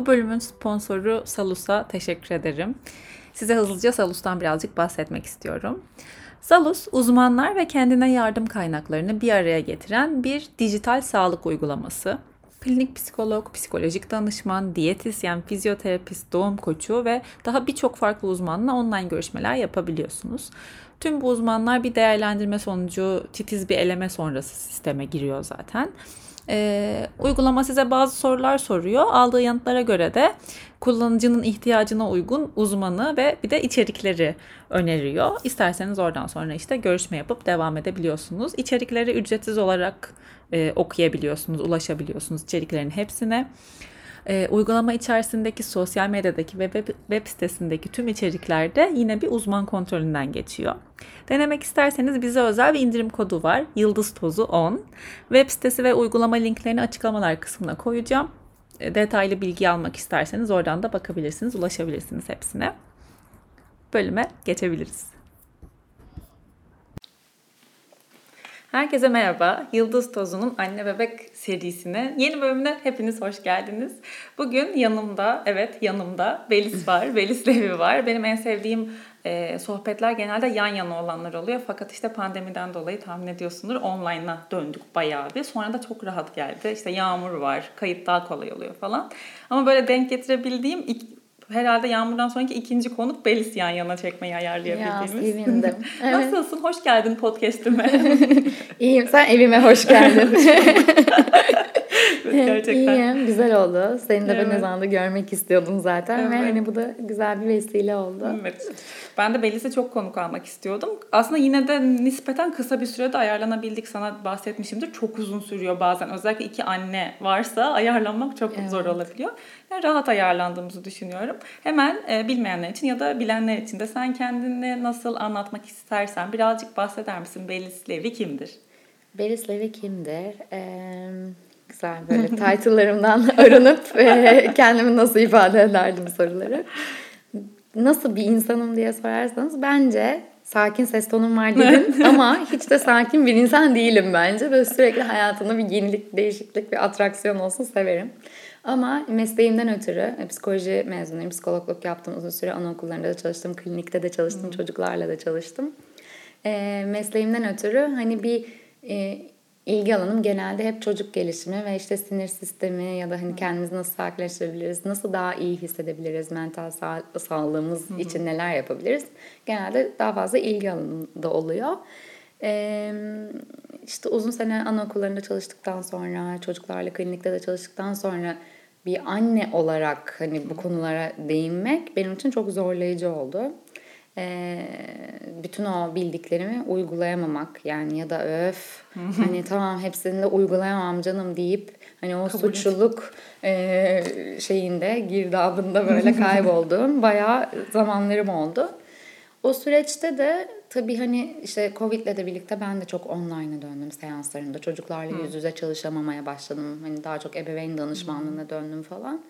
Bu bölümün sponsoru Salus'a teşekkür ederim. Size hızlıca Salus'tan birazcık bahsetmek istiyorum. Salus, uzmanlar ve kendine yardım kaynaklarını bir araya getiren bir dijital sağlık uygulaması. Klinik psikolog, psikolojik danışman, diyetisyen, fizyoterapist, doğum koçu ve daha birçok farklı uzmanla online görüşmeler yapabiliyorsunuz. Tüm bu uzmanlar bir değerlendirme sonucu titiz bir eleme sonrası sisteme giriyor zaten. Ee, uygulama size bazı sorular soruyor. Aldığı yanıtlara göre de kullanıcının ihtiyacına uygun uzmanı ve bir de içerikleri öneriyor. İsterseniz oradan sonra işte görüşme yapıp devam edebiliyorsunuz. İçerikleri ücretsiz olarak e, okuyabiliyorsunuz, ulaşabiliyorsunuz içeriklerin hepsine. E, uygulama içerisindeki sosyal medyadaki ve web, web sitesindeki tüm içeriklerde yine bir uzman kontrolünden geçiyor. Denemek isterseniz bize özel bir indirim kodu var. Yıldız Tozu 10. Web sitesi ve uygulama linklerini açıklamalar kısmına koyacağım. E, detaylı bilgi almak isterseniz oradan da bakabilirsiniz, ulaşabilirsiniz hepsine. Bölüme geçebiliriz. Herkese merhaba. Yıldız Tozu'nun Anne Bebek serisine yeni bölümüne hepiniz hoş geldiniz. Bugün yanımda, evet yanımda Belis var, Belis Levi var. Benim en sevdiğim e, sohbetler genelde yan yana olanlar oluyor. Fakat işte pandemiden dolayı tahmin ediyorsundur online'a döndük bayağı bir. Sonra da çok rahat geldi. İşte yağmur var, kayıt daha kolay oluyor falan. Ama böyle denk getirebildiğim herhalde Yağmur'dan sonraki ikinci konuk Belis yan yana çekmeyi ayarlayabildiğimiz. Ya sevindim. Evet. Nasılsın? Hoş geldin podcast'ime. İyiyim. Sen evime hoş geldin. Gerçekten. İyiyim. Güzel oldu. Seni de evet. ben ne zamandır görmek istiyordum zaten. Evet. Ve hani bu da güzel bir vesile oldu. Evet. Ben de Belis'e çok konuk almak istiyordum. Aslında yine de nispeten kısa bir sürede ayarlanabildik. Sana bahsetmişimdir. Çok uzun sürüyor bazen. Özellikle iki anne varsa ayarlanmak çok evet. zor olabiliyor. Yani rahat ayarlandığımızı düşünüyorum. Hemen e, bilmeyenler için ya da bilenler için de sen kendini nasıl anlatmak istersen birazcık bahseder misin? Belis Levi kimdir? Belis Levi kimdir? Ee, güzel böyle title'larımdan arınıp e, kendimi nasıl ifade ederdim soruları. Nasıl bir insanım diye sorarsanız bence sakin ses tonum var dedim ama hiç de sakin bir insan değilim bence. Böyle sürekli hayatımda bir yenilik, değişiklik, bir atraksiyon olsun severim. Ama mesleğimden ötürü e, psikoloji mezunuyum. Psikologluk yaptım uzun süre. Anaokullarında da çalıştım. Klinikte de çalıştım. Hmm. Çocuklarla da çalıştım. E, mesleğimden ötürü hani bir e, ilgi alanım genelde hep çocuk gelişimi ve işte sinir sistemi ya da hani kendimizi nasıl sakinleştirebiliriz, nasıl daha iyi hissedebiliriz, mental sağ- sağlığımız Hı-hı. için neler yapabiliriz. Genelde daha fazla ilgi alanında oluyor. Ee, işte uzun sene anaokullarında çalıştıktan sonra, çocuklarla klinikte de çalıştıktan sonra bir anne olarak hani bu konulara değinmek benim için çok zorlayıcı oldu. Ee, bütün o bildiklerimi uygulayamamak yani ya da öf hani tamam hepsini de uygulayamam canım deyip hani o Kabul suçluluk e, şeyinde girdabında böyle kaybolduğum bayağı zamanlarım oldu. O süreçte de tabii hani işte Covid'le de birlikte ben de çok online'a döndüm seanslarında. Çocuklarla yüz yüze çalışamamaya başladım. Hani daha çok ebeveyn danışmanlığına döndüm falan.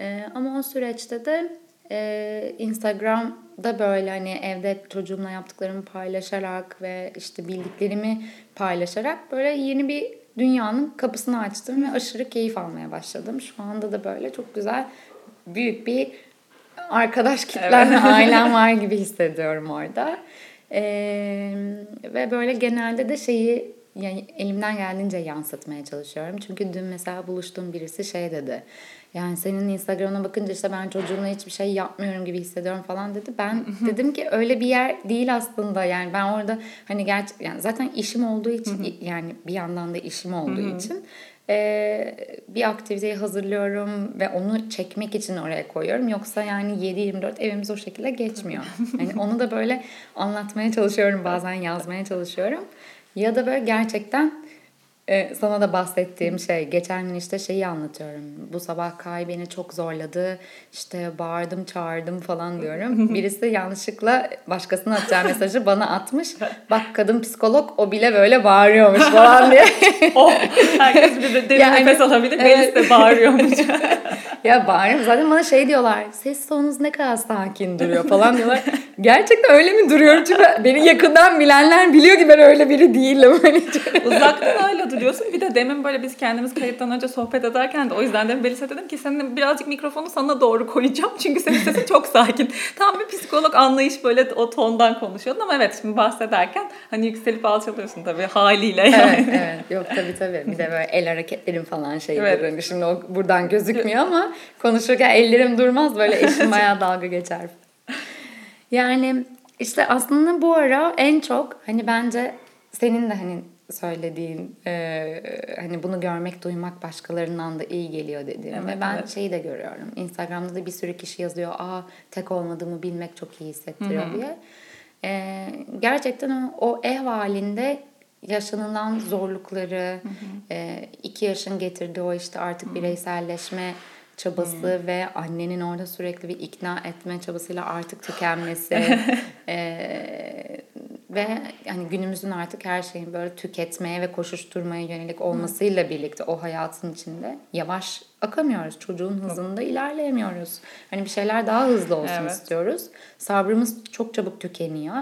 Ee, ama o süreçte de e, Instagram'da böyle hani evde çocuğumla yaptıklarımı paylaşarak ve işte bildiklerimi paylaşarak böyle yeni bir dünyanın kapısını açtım ve aşırı keyif almaya başladım. Şu anda da böyle çok güzel büyük bir arkadaş kitlemle evet. ailem var gibi hissediyorum orada. Ee, ve böyle genelde de şeyi yani elimden geldiğince yansıtmaya çalışıyorum. Çünkü dün mesela buluştuğum birisi şey dedi. Yani senin Instagram'ına bakınca işte ben çocuğumla hiçbir şey yapmıyorum gibi hissediyorum falan dedi. Ben dedim ki öyle bir yer değil aslında. Yani ben orada hani gerçi yani zaten işim olduğu için yani bir yandan da işim olduğu için e, bir aktiviteyi hazırlıyorum ve onu çekmek için oraya koyuyorum. Yoksa yani 7-24 evimiz o şekilde geçmiyor. Yani onu da böyle anlatmaya çalışıyorum bazen yazmaya çalışıyorum. Ya da böyle gerçekten ee, sana da bahsettiğim şey geçen gün işte şeyi anlatıyorum. Bu sabah Kay beni çok zorladı. İşte bağırdım çağırdım falan diyorum. Birisi yanlışlıkla başkasına atacağı mesajı bana atmış. Bak kadın psikolog o bile böyle bağırıyormuş falan diye. oh, herkes bir de derin yani, nefes alabilir. Evet. Melis de bağırıyormuş. ya bağırıyorum. Zaten bana şey diyorlar. Ses tonunuz ne kadar sakin duruyor falan diyorlar. Gerçekten öyle mi duruyorum? Çünkü beni yakından bilenler biliyor ki ben öyle biri değilim. Hani Uzaktan öyle duruyorsun. Bir de demin böyle biz kendimiz kayıttan önce sohbet ederken de o yüzden de Belis'e dedim ki senin birazcık mikrofonu sana doğru koyacağım. Çünkü senin sesin çok sakin. Tam bir psikolog anlayış böyle o tondan konuşuyordun ama evet şimdi bahsederken hani yükselip alçalıyorsun tabii haliyle yani. Evet, evet. Yok tabii tabii. Bir de böyle el hareketlerim falan şeydir. Evet. Hani şimdi o buradan gözükmüyor ama konuşurken ellerim durmaz böyle eşim bayağı dalga geçer. Yani işte aslında bu ara en çok hani bence senin de hani söylediğin e, hani bunu görmek duymak başkalarından da iyi geliyor dediğin evet, ve ben evet. şeyi de görüyorum Instagram'da da bir sürü kişi yazıyor aa tek olmadığımı bilmek çok iyi hissettiriyor Hı-hı. diye e, gerçekten o, o ev halinde yaşanılan zorlukları e, iki yaşın getirdiği o işte artık Hı-hı. bireyselleşme çabası hmm. ve annenin orada sürekli bir ikna etme çabasıyla artık tükenmesi e, ve hani günümüzün artık her şeyin böyle tüketmeye ve koşuşturmaya yönelik olmasıyla birlikte o hayatın içinde yavaş akamıyoruz. Çocuğun hızında ilerleyemiyoruz. Hani bir şeyler daha hızlı olsun evet. istiyoruz. Sabrımız çok çabuk tükeniyor.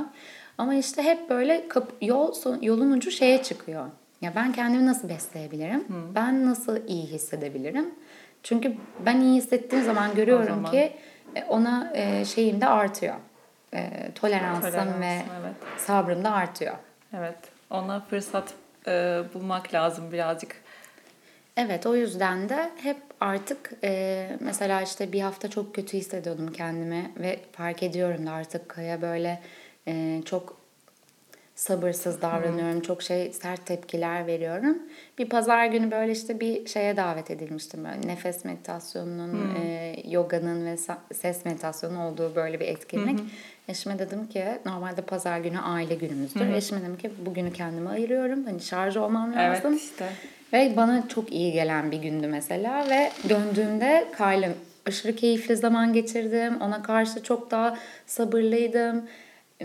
Ama işte hep böyle kap- yol yolun ucu şeye çıkıyor. Ya ben kendimi nasıl besleyebilirim? Hmm. Ben nasıl iyi hissedebilirim? Çünkü ben iyi hissettiğim zaman görüyorum zaman. ki e, ona e, şeyim de artıyor. E, toleransım Tolerans, ve evet. sabrım da artıyor. Evet. Ona fırsat e, bulmak lazım birazcık. Evet o yüzden de hep artık e, mesela işte bir hafta çok kötü hissediyordum kendimi ve fark ediyorum da artık Kaya böyle e, çok sabırsız davranıyorum. Hmm. Çok şey sert tepkiler veriyorum. Bir pazar günü böyle işte bir şeye davet edilmiştim. Böyle nefes meditasyonunun, hmm. e, yoganın ve ses meditasyonu olduğu böyle bir etkinlik. Hmm. Eşime dedim ki normalde pazar günü aile günümüzdür. Hmm. Eşime dedim ki bugünü kendime ayırıyorum. Hani şarj olmam lazım. Evet işte. Ve bana çok iyi gelen bir gündü mesela ve döndüğümde Kyle'ın aşırı keyifli zaman geçirdim. Ona karşı çok daha sabırlıydım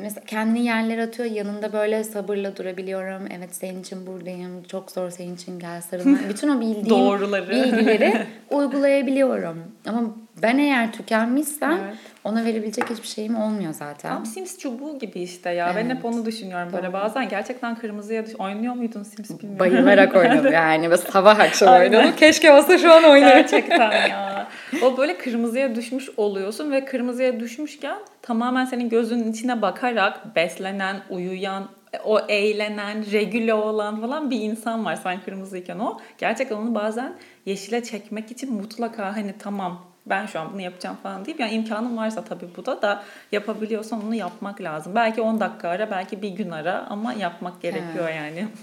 mesela kendini yerlere atıyor yanında böyle sabırla durabiliyorum. Evet senin için buradayım. Çok zor senin için gel sarılma. Bütün o bildiğim Doğruları. bilgileri uygulayabiliyorum. Ama ben eğer tükenmişsem evet. ona verebilecek hiçbir şeyim olmuyor zaten. Tam Sims çubuğu gibi işte ya. Evet. Ben hep onu düşünüyorum Doğru. böyle bazen. Gerçekten kırmızıya düş... Oynuyor muydun Sims bilmiyorum. Bayılarak oynadım yani. Ve sabah akşam oynadım. Keşke olsa şu an oynarım. Gerçekten ya. O böyle kırmızıya düşmüş oluyorsun ve kırmızıya düşmüşken tamamen senin gözünün içine bakarak beslenen, uyuyan, o eğlenen, regüle olan falan bir insan var sen kırmızıyken o. Gerçekten onu bazen yeşile çekmek için mutlaka hani tamam ben şu an bunu yapacağım falan deyip yani imkanın varsa tabii bu da da yapabiliyorsan onu yapmak lazım. Belki 10 dakika ara, belki bir gün ara ama yapmak gerekiyor evet. yani.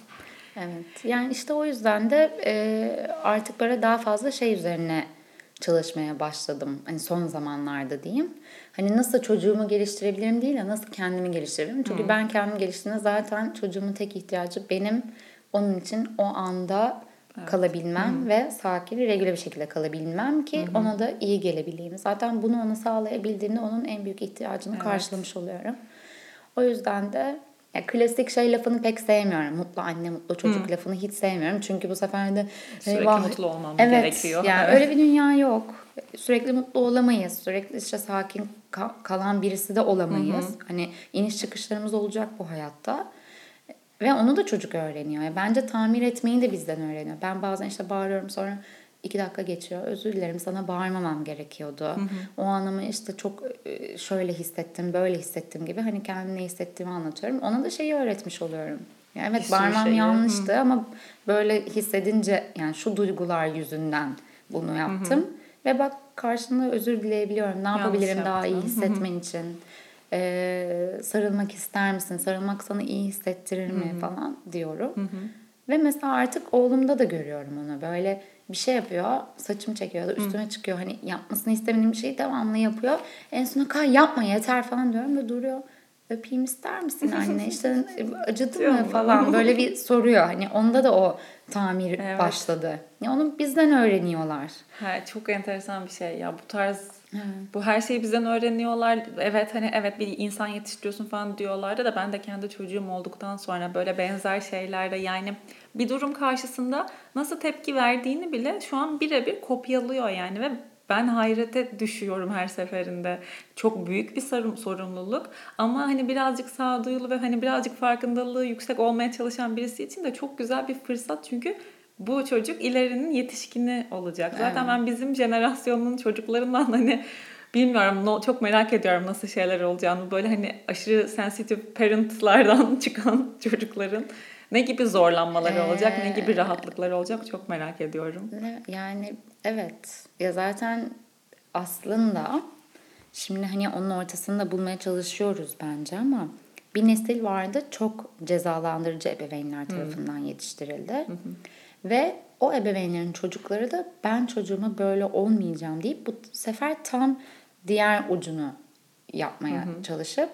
Evet. Yani işte o yüzden de e, artık böyle daha fazla şey üzerine çalışmaya başladım. Hani son zamanlarda diyeyim. Hani nasıl çocuğumu geliştirebilirim değil de nasıl kendimi geliştirebilirim. Çünkü hmm. ben kendimi geliştirdiğimde zaten çocuğumun tek ihtiyacı benim onun için o anda evet. kalabilmem hmm. ve sakin, regüle bir şekilde kalabilmem ki hmm. ona da iyi gelebileyim. Zaten bunu ona sağlayabildiğimde onun en büyük ihtiyacını evet. karşılamış oluyorum. O yüzden de ya klasik şey lafını pek sevmiyorum. Mutlu anne, mutlu çocuk hmm. lafını hiç sevmiyorum. Çünkü bu sefer de sürekli vah, mutlu olmam evet, gerekiyor. Yani evet. öyle bir dünya yok. Sürekli mutlu olamayız. Sürekli işte sakin kalan birisi de olamayız. Hı Hani iniş çıkışlarımız olacak bu hayatta. Ve onu da çocuk öğreniyor. Yani bence tamir etmeyi de bizden öğreniyor. Ben bazen işte bağırıyorum sonra iki dakika geçiyor. Özür dilerim sana bağırmamam gerekiyordu. Hı hı. O anımı işte çok e, şöyle hissettim, böyle hissettim gibi hani kendimi ne hissettiğimi anlatıyorum. Ona da şeyi öğretmiş oluyorum. Yani evet bağırmam şey yanlıştı hı. ama böyle hissedince yani şu duygular yüzünden bunu yaptım. Hı hı. Ve bak karşında özür dileyebiliyorum. Ne Yanlış yapabilirim yaptım. daha iyi hissetmen hı hı. için? Ee, sarılmak ister misin? Sarılmak sana iyi hissettirir mi? Hı hı. falan diyorum. Hı hı. Ve mesela artık oğlumda da görüyorum onu. Böyle bir şey yapıyor. Saçımı çekiyor da üstüme Hı. çıkıyor. Hani yapmasını istemediğim bir şeyi devamlı yapıyor. En sonunda kay yapma yeter falan diyorum ve duruyor. Öpeyim ister misin anne? İşte acıdı mı falan böyle bir soruyor. Hani onda da o tamir evet. başladı. Ya onu bizden öğreniyorlar. Ha, çok enteresan bir şey ya bu tarz Bu her şeyi bizden öğreniyorlar. Evet hani evet bir insan yetiştiriyorsun falan diyorlardı da ben de kendi çocuğum olduktan sonra böyle benzer şeylerde yani bir durum karşısında nasıl tepki verdiğini bile şu an birebir kopyalıyor yani ve ben hayrete düşüyorum her seferinde. Çok büyük bir sorumluluk ama hani birazcık sağduyulu ve hani birazcık farkındalığı yüksek olmaya çalışan birisi için de çok güzel bir fırsat çünkü bu çocuk ilerinin yetişkini olacak. Zaten evet. ben bizim jenerasyonun çocuklarından hani bilmiyorum no, çok merak ediyorum nasıl şeyler olacağını. Böyle hani aşırı sensitive parentlardan çıkan çocukların ne gibi zorlanmaları ee, olacak, ne gibi rahatlıkları olacak çok merak ediyorum. Yani evet. Ya zaten aslında şimdi hani onun ortasında bulmaya çalışıyoruz bence ama bir nesil vardı çok cezalandırıcı ebeveynler tarafından hmm. yetiştirildi. Hı Ve o ebeveynlerin çocukları da ben çocuğuma böyle olmayacağım deyip bu sefer tam diğer ucunu yapmaya hı hı. çalışıp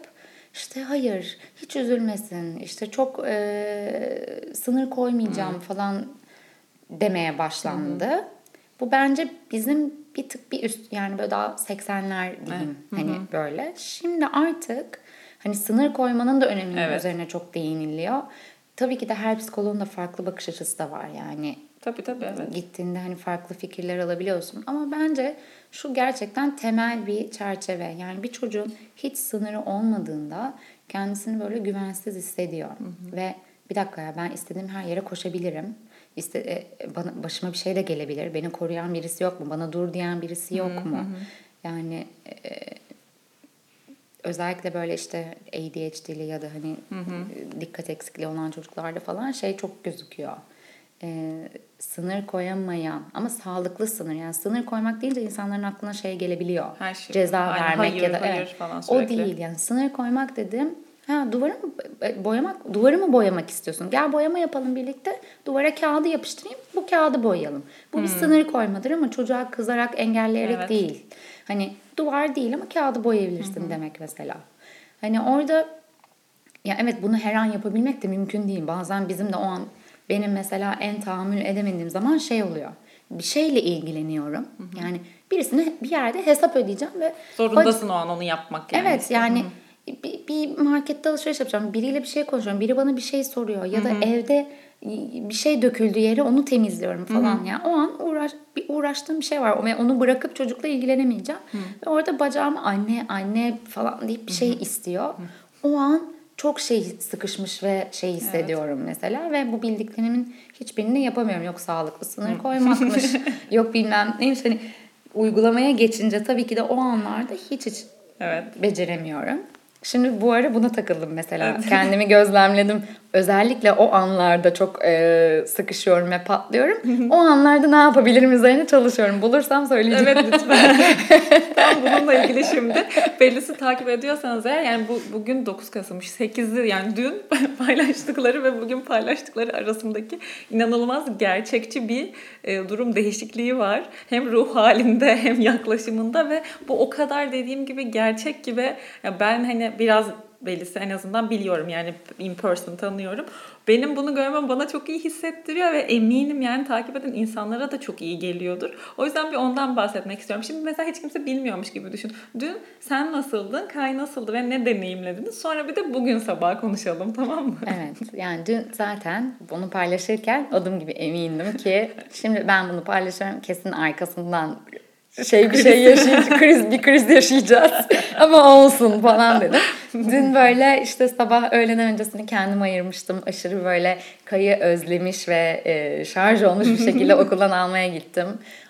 işte hayır hiç üzülmesin işte çok e, sınır koymayacağım hı. falan demeye başlandı. Hı hı. Bu bence bizim bir tık bir üst yani böyle daha 80'ler diyeyim evet. hani hı böyle. Şimdi artık hani sınır koymanın da öneminin evet. üzerine çok değiniliyor. Tabii ki de her psikoloğun da farklı bakış açısı da var yani. Tabii tabii evet. Gittiğinde hani farklı fikirler alabiliyorsun. Ama bence şu gerçekten temel bir çerçeve. Yani bir çocuğun hiç sınırı olmadığında kendisini böyle güvensiz hissediyor. Hı hı. Ve bir dakika ya ben istediğim her yere koşabilirim. İşte, e, bana, başıma bir şey de gelebilir. Beni koruyan birisi yok mu? Bana dur diyen birisi yok hı mu? Hı. Yani e, özellikle böyle işte ADHD'li ya da hani hı hı. dikkat eksikliği olan çocuklarda falan şey çok gözüküyor e, sınır koyamayan ama sağlıklı sınır yani sınır koymak deyince insanların aklına şey gelebiliyor. Her şey. Ceza Aynen, vermek hayır, ya da hayır evet, falan sürekli. o değil yani sınır koymak dedim. Ha duvarı mı e, boyamak duvarı mı boyamak istiyorsun? Gel boyama yapalım birlikte. Duvara kağıdı yapıştırayım. Bu kağıdı boyayalım. Bu hmm. bir sınır koymadır ama çocuğa kızarak engelleyerek evet. değil. Hani duvar değil ama kağıdı boyayabilirsin hmm. demek mesela. Hani orada ya evet bunu her an yapabilmek de mümkün değil. Bazen bizim de o an benim mesela en tahammül edemediğim zaman şey oluyor. Bir şeyle ilgileniyorum. Hı hı. Yani birisine bir yerde hesap ödeyeceğim ve zorundasın o an onu yapmak yani. Evet yani hı hı. Bir, bir markette alışveriş yapacağım. Biriyle bir şey konuşuyorum. Biri bana bir şey soruyor ya da hı hı. evde bir şey döküldü yere onu temizliyorum falan. Hı-hı. Yani o an uğraş bir uğraştığım bir şey var ve onu bırakıp çocukla ilgilenemeyeceğim. Hı-hı. Ve orada bacağım anne anne falan deyip bir şey Hı-hı. istiyor. Hı-hı. O an çok şey sıkışmış ve şey hissediyorum evet. mesela ve bu bildiklerimin hiçbirini yapamıyorum. Yok sağlıklı sınır koymakmış, yok bilmem neymiş. Hani uygulamaya geçince tabii ki de o anlarda hiç hiç evet. beceremiyorum. Şimdi bu ara buna takıldım mesela. Evet. Kendimi gözlemledim. Özellikle o anlarda çok e, sıkışıyorum ve patlıyorum. o anlarda ne yapabilirim üzerine çalışıyorum. Bulursam söyleyeceğim. Evet lütfen. Tam bununla ilgili şimdi. Bellisi takip ediyorsanız eğer yani bu, bugün 9 Kasım'mış. 8'i yani dün paylaştıkları ve bugün paylaştıkları arasındaki inanılmaz gerçekçi bir e, durum değişikliği var. Hem ruh halinde hem yaklaşımında ve bu o kadar dediğim gibi gerçek gibi ya ben hani biraz Belisi en azından biliyorum yani in person tanıyorum. Benim bunu görmem bana çok iyi hissettiriyor ve eminim yani takip eden insanlara da çok iyi geliyordur. O yüzden bir ondan bahsetmek istiyorum. Şimdi mesela hiç kimse bilmiyormuş gibi düşün. Dün sen nasıldın, Kay nasıldı ve ne deneyimlediniz? Sonra bir de bugün sabah konuşalım tamam mı? Evet yani dün zaten bunu paylaşırken adım gibi emindim ki şimdi ben bunu paylaşıyorum kesin arkasından şey bir şey yaşayacağız, kriz bir kriz yaşayacağız ama olsun falan dedim. Dün böyle işte sabah öğleden öncesini kendim ayırmıştım. Aşırı böyle kayı özlemiş ve e, şarj olmuş bir şekilde okuldan almaya gittim.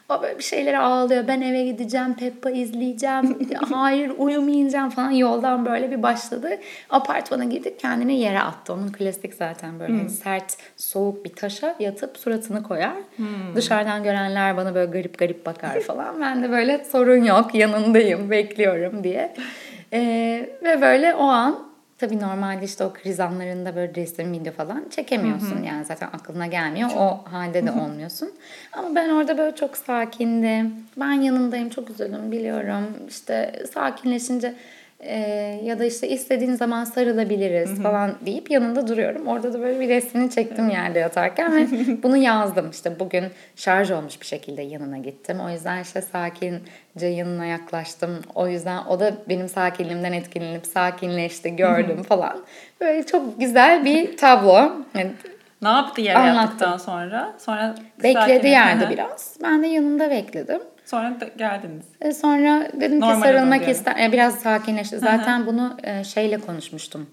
O böyle bir şeylere ağlıyor. Ben eve gideceğim, Peppa izleyeceğim. Hayır uyumayacağım falan. Yoldan böyle bir başladı. Apartmana girdik kendini yere attı. Onun klasik zaten böyle hmm. sert, soğuk bir taşa yatıp suratını koyar. Hmm. Dışarıdan görenler bana böyle garip garip bakar falan. Ben de böyle sorun yok yanındayım bekliyorum diye. Ee, ve böyle o an Tabii normalde işte o kriz anlarında böyle resim, video falan çekemiyorsun. Hı hı. Yani zaten aklına gelmiyor. Çok. O halde de olmuyorsun. Ama ben orada böyle çok sakindim. Ben yanındayım, çok üzüldüm biliyorum. İşte sakinleşince e, ya da işte istediğin zaman sarılabiliriz Hı-hı. falan deyip yanında duruyorum. Orada da böyle bir resmini çektim yerde yatarken ve bunu yazdım. İşte bugün şarj olmuş bir şekilde yanına gittim. O yüzden işte sakince yanına yaklaştım. O yüzden o da benim sakinliğimden etkilenip sakinleşti, gördüm falan. Böyle çok güzel bir tablo. Yani ne yaptı yere Anlattım. yattıktan sonra? Sonra bekledi yerde biraz. Ben de yanında bekledim. Sonra da geldiniz. E sonra dedim Normale ki sarılmak ister. e, biraz sakinleşti. Zaten bunu e, şeyle konuşmuştum.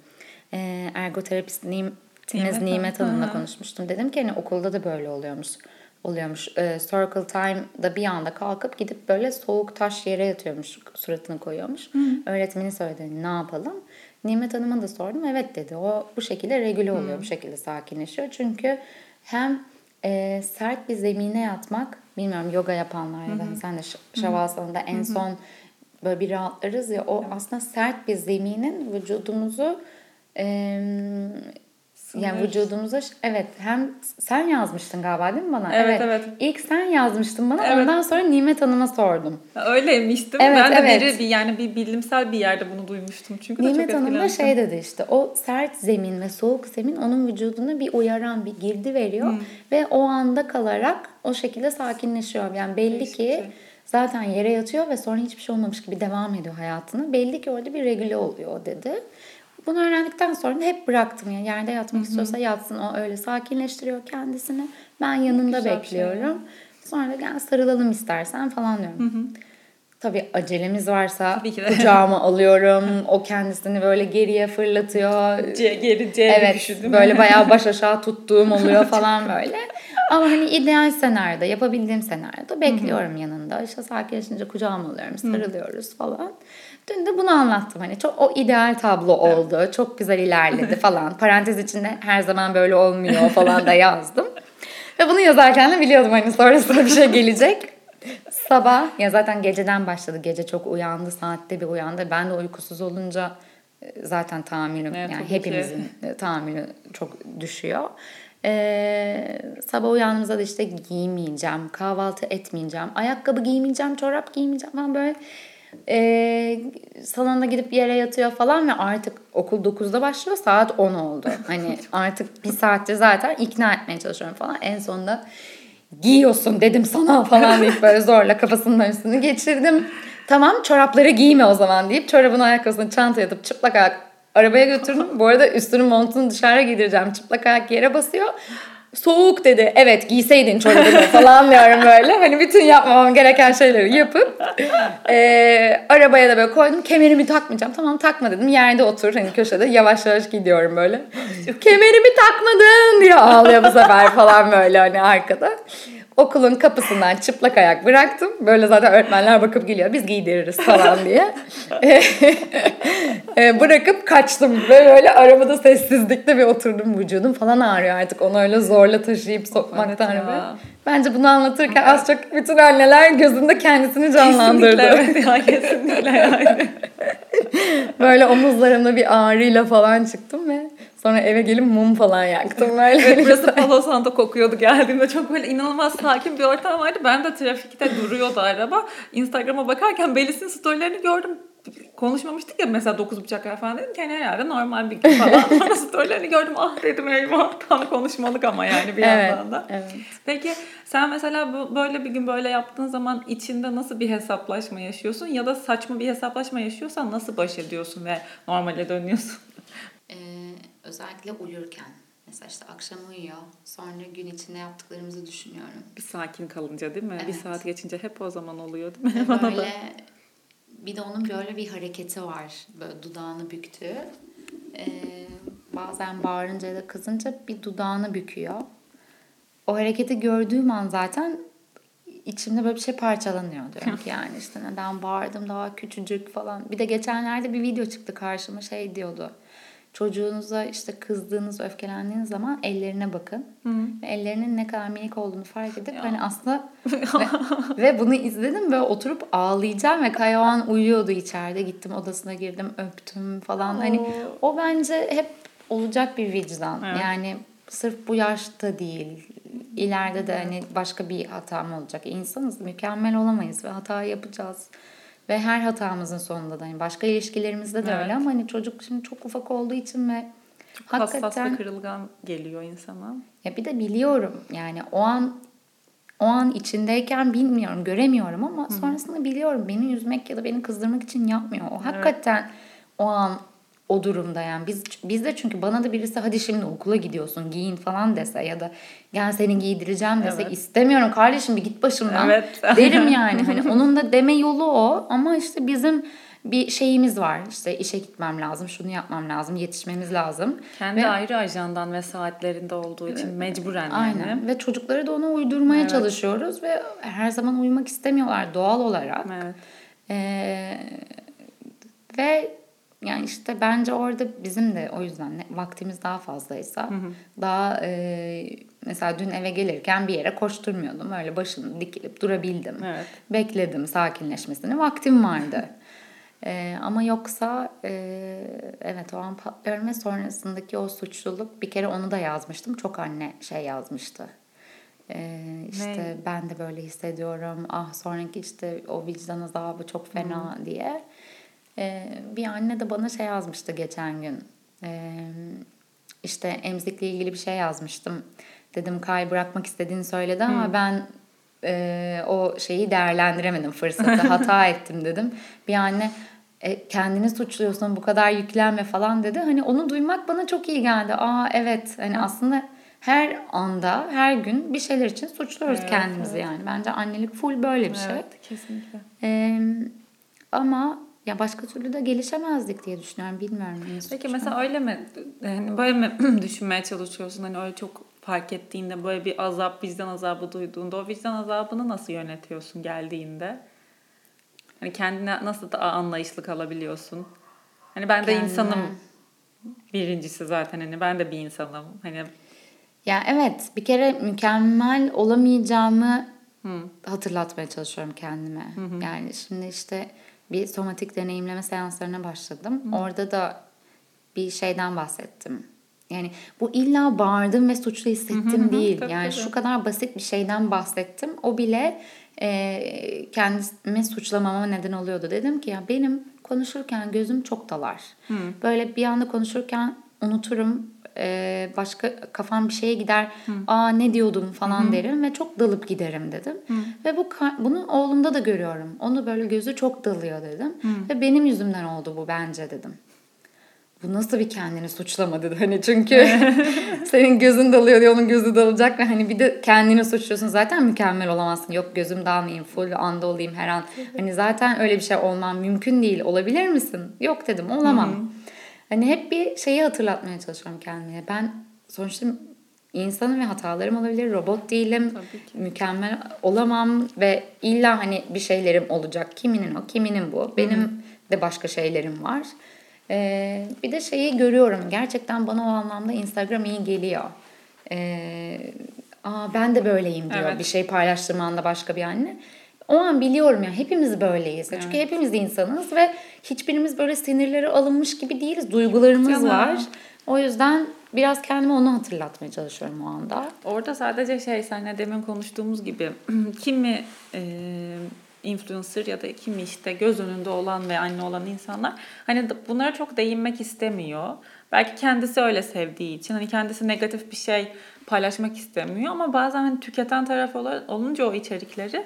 E, ergoterapist Nim, Nimet, Nimet Nimet Hanım. Hanım'la konuşmuştum. Dedim ki hani okulda da böyle oluyormuş. Oluyormuş. E, Circle Time'da bir anda kalkıp gidip böyle soğuk taş yere yatıyormuş. Suratını koyuyormuş. Öğretmeni söyledi ne yapalım. Nimet Hanım'a da sordum. Evet dedi. O bu şekilde regüle oluyor. Bu şekilde sakinleşiyor. Çünkü hem e, sert bir zemine yatmak bilmiyorum yoga yapanlar ya da sen de şavasanında en son böyle bir rahatlarız ya o aslında sert bir zeminin vücudumuzu e, yani Sınır. vücudumuza evet hem sen yazmıştın galiba değil mi bana? Evet, evet. İlk sen yazmıştın bana Evet. ondan sonra Nimet Hanım'a sordum. Öyleymiş değil mi? Evet, ben de evet. biri bir yani bir bilimsel bir yerde bunu duymuştum. Çünkü Nimet Hanım da şey dedi işte o sert zemin ve soğuk zemin onun vücuduna bir uyaran bir girdi veriyor Hmm. ve o anda kalarak o şekilde sakinleşiyor. Yani belli Değişik ki şey. zaten yere yatıyor ve sonra hiçbir şey olmamış gibi devam ediyor hayatını. Belli ki orada bir regüle oluyor dedi. Bunu öğrendikten sonra da hep bıraktım yani yerde yatmak istiyorsa yatsın o öyle sakinleştiriyor kendisini. Ben yanında Güzel şey bekliyorum. Sonra da gel sarılalım istersen falan diyorum. Tabii acelemiz varsa Tabii kucağıma alıyorum. O kendisini böyle geriye fırlatıyor. C, geri C Evet düşü böyle bayağı baş aşağı tuttuğum oluyor falan böyle. Ama hani ideal senaryoda yapabildiğim senaryoda bekliyorum yanında. İşte sakinleşince kucağıma alıyorum sarılıyoruz falan. Dün de bunu anlattım hani çok o ideal tablo oldu. Çok güzel ilerledi falan. Parantez içinde her zaman böyle olmuyor falan da yazdım. Ve bunu yazarken de biliyordum hani sonrasında bir şey gelecek. Sabah ya zaten geceden başladı. Gece çok uyandı. Saatte bir uyandı. Ben de uykusuz olunca e, zaten tahammülüm Evet, yani tabii ki. hepimizin e, tahammülü çok düşüyor. Ee, sabah uyandığımızda da işte giymeyeceğim, kahvaltı etmeyeceğim, ayakkabı giymeyeceğim, çorap giymeyeceğim falan böyle e, salonda gidip yere yatıyor falan ve artık okul 9'da başlıyor saat 10 oldu. Hani artık bir saattir zaten ikna etmeye çalışıyorum falan. En sonunda giyiyorsun dedim sana falan deyip böyle zorla kafasının üstünü geçirdim. Tamam çorapları giyme o zaman deyip çorabını ayakkabısını çantaya atıp çıplak ayak arabaya götürdüm. Bu arada üstünün montunu dışarı giydireceğim. Çıplak ayak yere basıyor. Soğuk dedi. Evet giyseydin çorabını falan diyorum böyle. Hani bütün yapmamam gereken şeyleri yapıp eee, arabaya da böyle koydum. Kemerimi takmayacağım. Tamam takma dedim. Yerde otur hani köşede yavaş yavaş gidiyorum böyle. Kemerimi takmadın diye ağlıyor bu sefer falan böyle hani arkada. Okulun kapısından çıplak ayak bıraktım. Böyle zaten öğretmenler bakıp geliyor. Biz giydiririz falan diye. E, bırakıp kaçtım. Ve böyle arabada sessizlikte bir oturdum. Vücudum falan ağrıyor artık. Onu öyle zorla taşıyıp sokmaktan. Evet ya. Bence bunu anlatırken az çok bütün anneler gözünde kendisini canlandırdı. Kesinlikle evet ya kesinlikle yani. Böyle omuzlarımda bir ağrıyla falan çıktım ve sonra eve gelip mum falan yaktım. Böyle Evet, burası Palo Santo kokuyordu geldiğimde. Çok böyle inanılmaz sakin bir ortam vardı. Ben de trafikte duruyordu araba. Instagram'a bakarken Belis'in storylerini gördüm. Konuşmamıştık ya mesela 9.30 falan dedim ki hani herhalde normal bir gün falan. Sonra storylerini gördüm. Ah dedim eyvah tam konuşmalık ama yani bir Evet, yandan da. evet. Peki sen mesela bu- böyle bir gün böyle yaptığın zaman içinde nasıl bir hesaplaşma yaşıyorsun? Ya da saçma bir hesaplaşma yaşıyorsan nasıl baş ediyorsun ve normale dönüyorsun? Ee, özellikle uyurken. Mesela işte akşam uyuyor. Sonra gün içinde yaptıklarımızı düşünüyorum. Bir sakin kalınca değil mi? Bir Evet. saat geçince hep o zaman oluyor değil mi? Ve Bana da. böyle bir de onun böyle bir hareketi var. Böyle dudağını büktüğü. Ee, bazen bağırınca ya da kızınca bir dudağını büküyor. O hareketi gördüğüm an zaten içimde böyle bir şey parçalanıyor diyorum ki yani işte neden bağırdım daha küçücük falan. Bir de geçenlerde bir video çıktı karşıma şey diyordu. Çocuğunuza işte kızdığınız, öfkelendiğiniz zaman ellerine bakın. Ve ellerinin ne kadar minik olduğunu fark edip hani aslında ve, ve bunu izledim ve oturup ağlayacağım ve Kaya o an uyuyordu içeride. Gittim odasına girdim, öptüm falan. Hani o bence hep olacak bir vicdan. Evet. Yani sırf bu yaşta değil. İleride de hani başka bir hatam olacak. İnsanız mükemmel olamayız ve hata yapacağız. Ve her hatamızın sonunda da hani başka ilişkilerimizde de Evet. öyle ama hani çocuk şimdi çok ufak olduğu için ve Çok hassas ve kırılgan geliyor insana. ya bir de biliyorum yani o an o an içindeyken bilmiyorum, göremiyorum ama sonrasında biliyorum. Beni üzmek ya da beni kızdırmak için yapmıyor. O hakikaten o an o durumda yani biz biz de çünkü bana da birisi hadi şimdi okula gidiyorsun giyin falan dese ya da gel seni giydireceğim dese evet. istemiyorum kardeşim bir git başımdan evet. derim yani hani onun da deme yolu o ama işte bizim bir şeyimiz var. İşte işe gitmem lazım, şunu yapmam lazım, yetişmemiz lazım. Kendi ve, ayrı ajandan ve saatlerinde olduğu için mecburen yani. Aynen. Ve çocukları da ona uydurmaya evet. çalışıyoruz ve her zaman uyumak istemiyorlar doğal olarak. Evet. Ee, ve yani işte bence orada bizim de o yüzden vaktimiz daha fazlaysa hı hı. daha e, mesela dün eve gelirken bir yere koşturmuyordum. Öyle başını dikilip durabildim. Evet. Bekledim sakinleşmesini. Vaktim vardı. E, ama yoksa e, evet o an patlıyorum ve sonrasındaki o suçluluk bir kere onu da yazmıştım. Çok anne şey yazmıştı. E, işte ne? ben de böyle hissediyorum. Ah sonraki işte o vicdan azabı çok fena hmm. diye. E, bir anne de bana şey yazmıştı geçen gün. E, işte emzikle ilgili bir şey yazmıştım. Dedim Kay bırakmak istediğini söyledi ama hmm. ben e, o şeyi değerlendiremedim fırsatı hata ettim dedim. Bir anne e, kendini suçluyorsun bu kadar yüklenme falan dedi. Hani onu duymak bana çok iyi geldi. Aa evet hani aslında her anda her gün bir şeyler için suçluyoruz evet, kendimizi evet. yani. Bence annelik full böyle bir evet, şey. Evet kesinlikle. Ee, ama ya başka türlü de gelişemezdik diye düşünüyorum. Bilmiyorum. Peki mesela öyle mi? Yani böyle mi düşünmeye çalışıyorsun? Hani öyle çok fark ettiğinde böyle bir azap, vicdan azabı duyduğunda o vicdan azabını nasıl yönetiyorsun geldiğinde? Hani kendine nasıl daha anlayışlı kalabiliyorsun? Hani ben de Kendine. insanım birincisi zaten hani ben de bir insanım. Hani ya evet bir kere mükemmel olamayacağımı Hı. hatırlatmaya çalışıyorum kendime. Hı hı. Yani şimdi işte bir somatik deneyimleme seanslarına başladım. Hı. Orada da bir şeyden bahsettim. Yani bu illa bağırdım ve suçlu hissettim hı hı, değil. Tabii, yani tabii. şu kadar basit bir şeyden bahsettim. O bile e, kendimi suçlamama neden oluyordu. Dedim ki ya benim konuşurken gözüm çok dalar. Hı. Böyle bir anda konuşurken unuturum. E, başka kafam bir şeye gider. Hı. Aa ne diyordum falan Hı. derim ve çok dalıp giderim dedim. Hı. Ve bu bunu oğlumda da görüyorum. Onu böyle gözü çok dalıyor dedim. Hı. Ve benim yüzümden oldu bu bence dedim bu nasıl bir kendini suçlama dedi. Hani çünkü senin gözün dalıyor diye onun gözü dalacak ve hani bir de kendini suçluyorsun zaten mükemmel olamazsın. Yok gözüm dalmayayım, full anda olayım her an. Hani zaten öyle bir şey olmam mümkün değil. Olabilir misin? Yok dedim olamam. Hani hep bir şeyi hatırlatmaya çalışıyorum kendime. Ben sonuçta insanım ve hatalarım olabilir. Robot değilim. Mükemmel olamam ve illa hani bir şeylerim olacak. Kiminin o, kiminin bu. Benim de başka şeylerim var. Ee, bir de şeyi görüyorum. Gerçekten bana o anlamda Instagram iyi geliyor. Ee, Aa, ben de böyleyim diyor evet. bir şey paylaştığım anda başka bir anne. O an biliyorum ya hepimiz böyleyiz. Evet. Çünkü hepimiz insanız ve hiçbirimiz böyle sinirleri alınmış gibi değiliz. Duygularımız Canım. var. O yüzden biraz kendime onu hatırlatmaya çalışıyorum o anda. Orada sadece şey senle demin konuştuğumuz gibi kimi e, influencer ya da kimi işte göz önünde olan ve anne olan insanlar hani bunlara çok değinmek istemiyor. Belki kendisi öyle sevdiği için hani kendisi negatif bir şey paylaşmak istemiyor ama bazen hani tüketen taraf olunca o içerikleri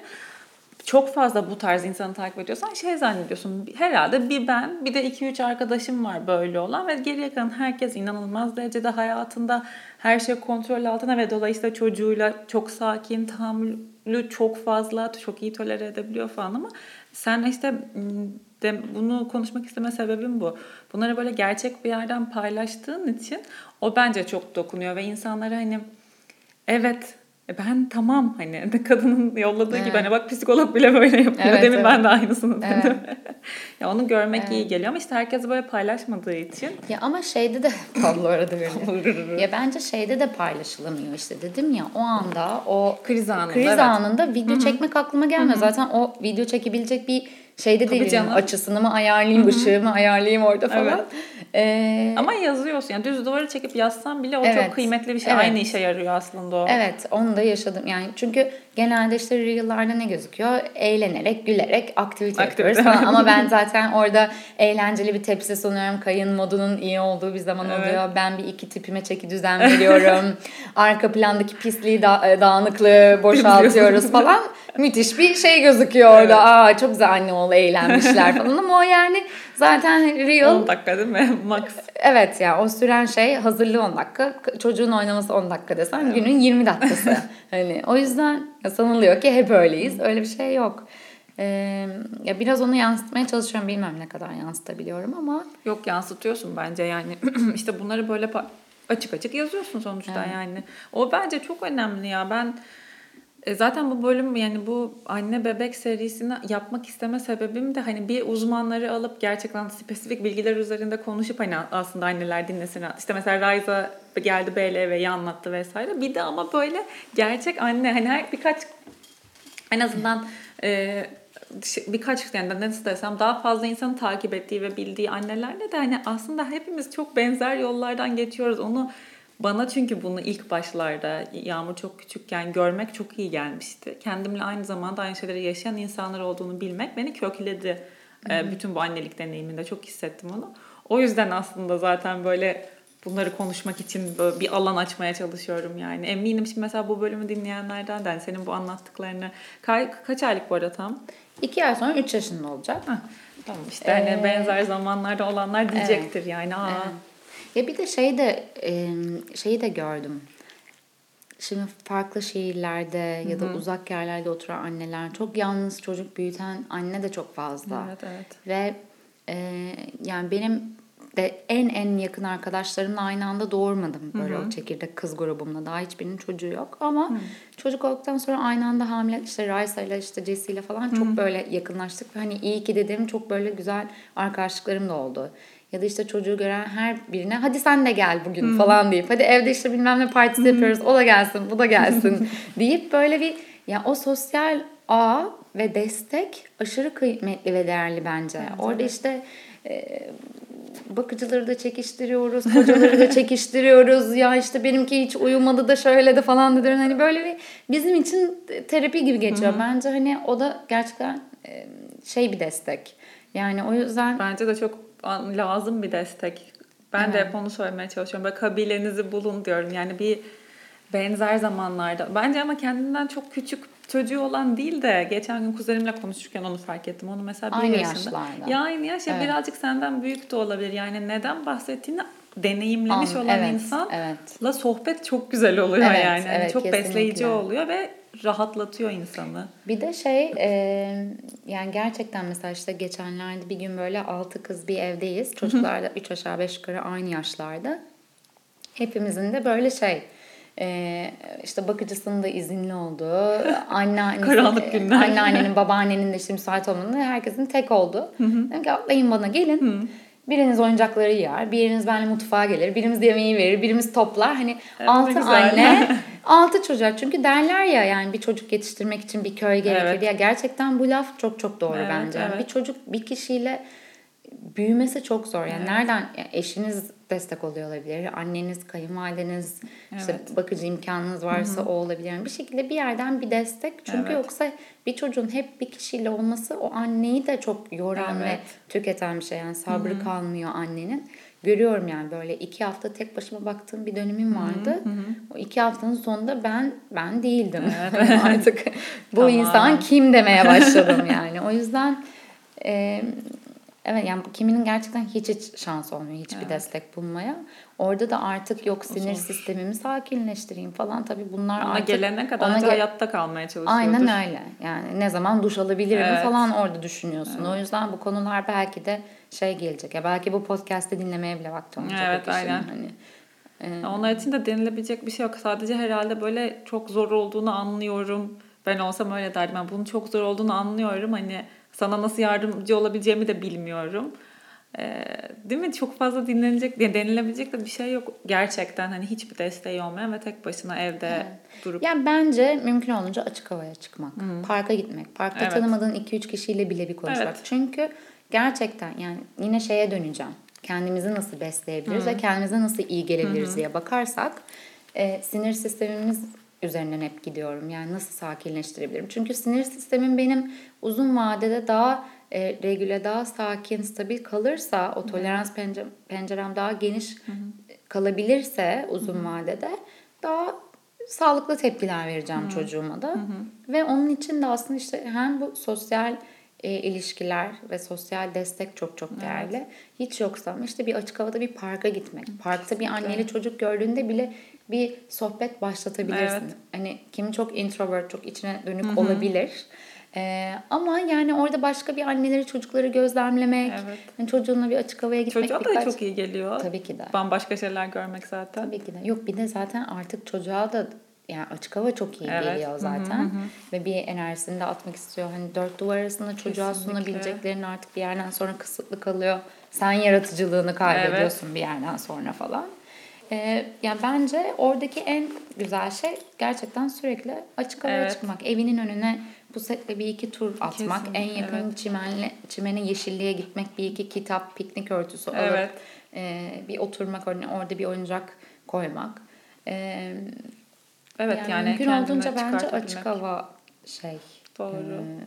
çok fazla bu tarz insanı takip ediyorsan şey zannediyorsun herhalde bir ben bir de iki üç arkadaşım var böyle olan ve geriye kalan herkes inanılmaz derecede hayatında her şey kontrol altında ve dolayısıyla çocuğuyla çok sakin, tahammülü çok fazla, çok iyi tolere edebiliyor falan ama sen işte de bunu konuşmak isteme sebebim bu. Bunları böyle gerçek bir yerden paylaştığın için o bence çok dokunuyor ve insanlara hani evet e ben tamam hani kadının yolladığı evet. gibi hani bak psikolog bile böyle yapıyor. Evet, Demin evet. ben de aynısını evet. dedim. ya onu görmek evet. iyi geliyor ama işte herkes böyle paylaşmadığı için. Ya ama şeyde de Pablo arada böyle. ya bence şeyde de paylaşılamıyor işte dedim ya o anda o kriz anında kriz evet. anında video Hı-hı. çekmek aklıma gelmiyor. Hı-hı. Zaten o video çekebilecek bir şeyde Tabii değilim. Canım. Açısını mı ayarlayayım, Hı-hı. ışığımı ayarlayayım orada falan. Evet. Ee, Ama yazıyorsun yani düz duvara çekip yazsan bile o evet, çok kıymetli bir şey. Evet. Aynı işe yarıyor aslında o. Evet onu da yaşadım. Yani çünkü genelde işte reel'larda ne gözüküyor? Eğlenerek, gülerek aktivite, aktivite. yapıyoruz falan. Ama ben zaten orada eğlenceli bir tepsi sunuyorum. Kayın modunun iyi olduğu bir zaman evet. oluyor. Ben bir iki tipime çeki düzen veriyorum. Arka plandaki pisliği, da, e, dağınıklığı boşaltıyoruz falan. Müthiş bir şey gözüküyor orada. Evet. Aa çok güzel anne oğlu eğlenmişler falan ama o yani zaten real. 10 dakika değil mi? Max. Evet ya yani o süren şey hazırlığı 10 dakika. Çocuğun oynaması 10 dakika desen evet. günün 20 dakikası. hani o yüzden sanılıyor ki hep öyleyiz. Öyle bir şey yok. Ee, ya biraz onu yansıtmaya çalışıyorum. Bilmem ne kadar yansıtabiliyorum ama. Yok yansıtıyorsun bence yani. işte bunları böyle açık açık yazıyorsun sonuçta evet. yani. O bence çok önemli ya. Ben e, zaten bu bölüm yani bu anne bebek serisini yapmak isteme sebebim de hani bir uzmanları alıp gerçekten spesifik bilgiler üzerinde konuşup hani aslında anneler dinlesin. İşte mesela Rayza geldi BLV'yi anlattı vesaire. Bir de ama böyle gerçek anne hani her birkaç en azından e, birkaç yani nasıl desem daha fazla insanı takip ettiği ve bildiği annelerle de hani aslında hepimiz çok benzer yollardan geçiyoruz. Onu bana çünkü bunu ilk başlarda Yağmur çok küçükken görmek çok iyi gelmişti. Kendimle aynı zamanda aynı şeyleri yaşayan insanlar olduğunu bilmek beni kökledi. Hı-hı. Bütün bu annelik deneyiminde çok hissettim onu. O yüzden aslında zaten böyle bunları konuşmak için böyle bir alan açmaya çalışıyorum yani. Eminim şimdi mesela bu bölümü dinleyenlerden de hani senin bu anlattıklarını ka- kaç aylık bu arada tam? İki ay sonra üç yaşında olacak. Heh, tamam işte hani ee, hani benzer zamanlarda olanlar diyecektir evet, yani. Aa. Evet. Ya bir de şey de şeyi de gördüm. Şimdi farklı şehirlerde ya da Hı-hı. uzak yerlerde oturan anneler çok yalnız çocuk büyüten anne de çok fazla. Evet, evet. Ve e, yani benim de en en yakın arkadaşlarımla aynı anda doğurmadım böyle Hı-hı. o çekirdek kız grubumla. Daha hiçbirinin çocuğu yok ama Hı-hı. çocuk olduktan sonra aynı anda hamile işte Raysa ile işte Jesse ile falan çok Hı-hı. böyle yakınlaştık ve hani iyi ki dediğim çok böyle güzel arkadaşlıklarım da oldu. Ya da işte çocuğu gören her birine hadi sen de gel bugün Hı-hı. falan deyip hadi evde işte bilmem ne partisi Hı-hı. yapıyoruz o da gelsin bu da gelsin deyip böyle bir ya o sosyal ağ ve destek aşırı kıymetli ve değerli bence. Evet, Orada evet. işte e, bakıcıları da çekiştiriyoruz, kocaları da çekiştiriyoruz. Ya işte benimki hiç uyumadı da şöyle de falan da diyorum. Hani böyle bir bizim için terapi gibi geçiyor. Hı-hı. Bence hani o da gerçekten şey bir destek. Yani o yüzden bence de çok lazım bir destek. Ben evet. de hep onu söylemeye çalışıyorum. Böyle kabilenizi bulun diyorum. Yani bir benzer zamanlarda. Bence ama kendinden çok küçük çocuğu olan değil de geçen gün kuzenimle konuşurken onu fark ettim. Onu mesela bir aynı yaşında. yaşlarda. Ya aynı yaş evet. birazcık senden büyük de olabilir. Yani neden bahsettiğini deneyimlemiş An, olan evet, insanla evet. sohbet çok güzel oluyor evet, yani. yani evet, çok kesinlikle. besleyici oluyor ve rahatlatıyor insanı. Bir de şey e, yani gerçekten mesela işte geçenlerde bir gün böyle altı kız bir evdeyiz. Çocuklar da üç aşağı beş yukarı aynı yaşlarda. Hepimizin de böyle şey ee, işte bakıcısının da izinli olduğu, anneannesi, Karanlık günler. anneannenin, babaannenin de işte müsait olmanın herkesin tek olduğu. Dedim ki atlayın bana gelin. Biriniz oyuncakları yer, biriniz benimle mutfağa gelir, birimiz yemeği verir, birimiz toplar. Hani evet, altı anne, altı çocuk. Çünkü derler ya yani bir çocuk yetiştirmek için bir köy gerekir. Evet. Ya gerçekten bu laf çok çok doğru evet, bence. Evet. Bir çocuk bir kişiyle büyümesi çok zor. Yani evet. nereden yani eşiniz destek oluyor olabilir. Anneniz, kayınvalideniz, evet. işte bakıcı imkanınız varsa Hı-hı. o olabilir. Yani bir şekilde bir yerden bir destek. Çünkü evet. yoksa bir çocuğun hep bir kişiyle olması o anneyi de çok yoran evet. ve tüketen bir şey. Yani sabrı Hı-hı. kalmıyor annenin. Görüyorum yani böyle iki hafta tek başıma baktığım bir dönemim vardı. Hı hı. O iki haftanın sonunda ben ben değildim. Evet. Artık bu tamam. insan kim demeye başladım yani. O yüzden e, Evet yani kiminin gerçekten hiç hiç şans olmuyor hiçbir evet. destek bulmaya. Orada da artık yok sinir Zor. sistemimi sakinleştireyim falan tabii bunlar ona artık. gelene kadar ona gel- hayatta kalmaya çalışıyordur. Aynen öyle yani ne zaman duş alabilirim evet. falan orada düşünüyorsun. Evet. O yüzden bu konular belki de şey gelecek ya belki bu podcast'te dinlemeye bile vakti olmayacak. Evet aynen. Hani, e- Onlar için de denilebilecek bir şey yok. Sadece herhalde böyle çok zor olduğunu anlıyorum. Ben olsam öyle derdim. Ben bunun çok zor olduğunu anlıyorum. Hani sana nasıl yardımcı olabileceğimi de bilmiyorum. Ee, değil mi? Çok fazla dinlenecek, denilebilecek de bir şey yok. Gerçekten hani hiçbir desteği olmayan ve tek başına evde evet. durup. Yani bence mümkün olunca açık havaya çıkmak. Hmm. Parka gitmek. Parkta evet. tanımadığın 2-3 kişiyle bile bir konuşmak. Evet. Çünkü gerçekten yani yine şeye döneceğim. Kendimizi nasıl besleyebiliriz hmm. ve kendimize nasıl iyi gelebiliriz hmm. diye bakarsak e, sinir sistemimiz üzerinden hep gidiyorum. Yani nasıl sakinleştirebilirim? Çünkü sinir sistemim benim uzun vadede daha e, regüle, daha sakin, stabil kalırsa, o tolerans pencerem daha geniş kalabilirse uzun vadede daha sağlıklı tepkiler vereceğim Hı-hı. çocuğuma da. Hı-hı. Ve onun için de aslında işte hem bu sosyal e, ilişkiler ve sosyal destek çok çok değerli. Evet. Hiç yoksa işte bir açık havada bir parka gitmek. Parkta bir anneli çocuk gördüğünde bile bir sohbet başlatabilirsin. Evet. Hani kim çok introvert, çok içine dönük Hı-hı. olabilir. Ee, ama yani orada başka bir anneleri çocukları gözlemlemek, evet. yani çocuğunla bir açık havaya gitmek. Çocuğa birkaç... da çok iyi geliyor. Tabii ki de. Bambaşka şeyler görmek zaten. Tabii ki de. Yok bir de zaten artık çocuğa da yani açık hava çok iyi evet. geliyor zaten. Hı hı. Ve bir enerjisini de atmak istiyor. Hani dört duvar arasında çocuğa Kesinlikle. sunabileceklerin artık bir yerden sonra kısıtlı kalıyor. Sen yaratıcılığını kaybediyorsun evet. bir yerden sonra falan. Ee, yani bence oradaki en güzel şey gerçekten sürekli açık havaya evet. çıkmak. Evinin önüne bu setle bir iki tur atmak. Kesinlikle, en yakın evet. çimenle, çimene yeşilliğe gitmek. Bir iki kitap, piknik örtüsü alıp evet. e, bir oturmak, orada bir oyuncak koymak. E, Evet yani, yani mümkün olduğunca bence açık hava şey. Doğru. E,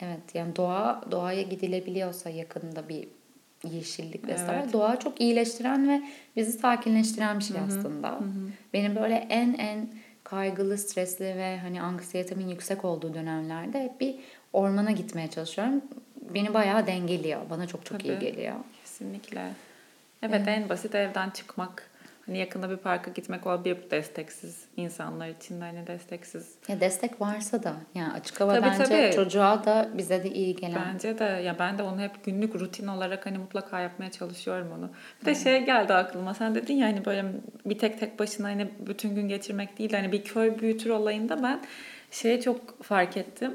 evet yani doğa doğaya gidilebiliyorsa yakında bir yeşillik vesaire evet. doğa çok iyileştiren ve bizi sakinleştiren bir şey Hı-hı. aslında. Hı-hı. Benim böyle en en kaygılı, stresli ve hani anksiyetemin yüksek olduğu dönemlerde hep bir ormana gitmeye çalışıyorum. Beni bayağı dengeliyor. Bana çok çok Tabii. iyi geliyor. Kesinlikle. Evet, evet en basit evden çıkmak Hani yakında bir parka gitmek olabilir desteksiz insanlar için de hani desteksiz. Ya destek varsa da yani açık hava tabii, bence tabii. çocuğa da bize de iyi gelen. Bence de ya ben de onu hep günlük rutin olarak hani mutlaka yapmaya çalışıyorum onu. Bir de şey geldi aklıma sen dedin ya hani böyle bir tek tek başına hani bütün gün geçirmek değil hani bir köy büyütür olayında ben şeye çok fark ettim.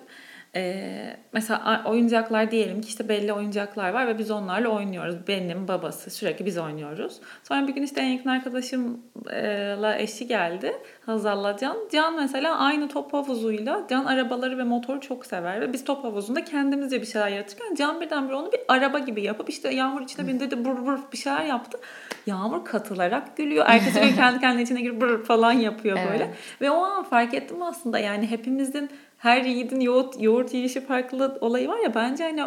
Ee, mesela oyuncaklar diyelim ki işte belli oyuncaklar var ve biz onlarla oynuyoruz. Benim babası sürekli biz oynuyoruz. Sonra bir gün işte en yakın arkadaşımla eşi geldi. Hazal'la Can. Can mesela aynı top havuzuyla Can arabaları ve motoru çok sever ve biz top havuzunda kendimizce bir şeyler yaratırken Can birdenbire onu bir araba gibi yapıp işte Yağmur içine bindi de bur bur bir şeyler yaptı. Yağmur katılarak gülüyor. Ertesi gün kendi kendine içine girip bur falan yapıyor böyle. Evet. Ve o an fark ettim aslında yani hepimizin her yiğidin yoğurt, yoğurt yiyişi farklı olayı var ya bence hani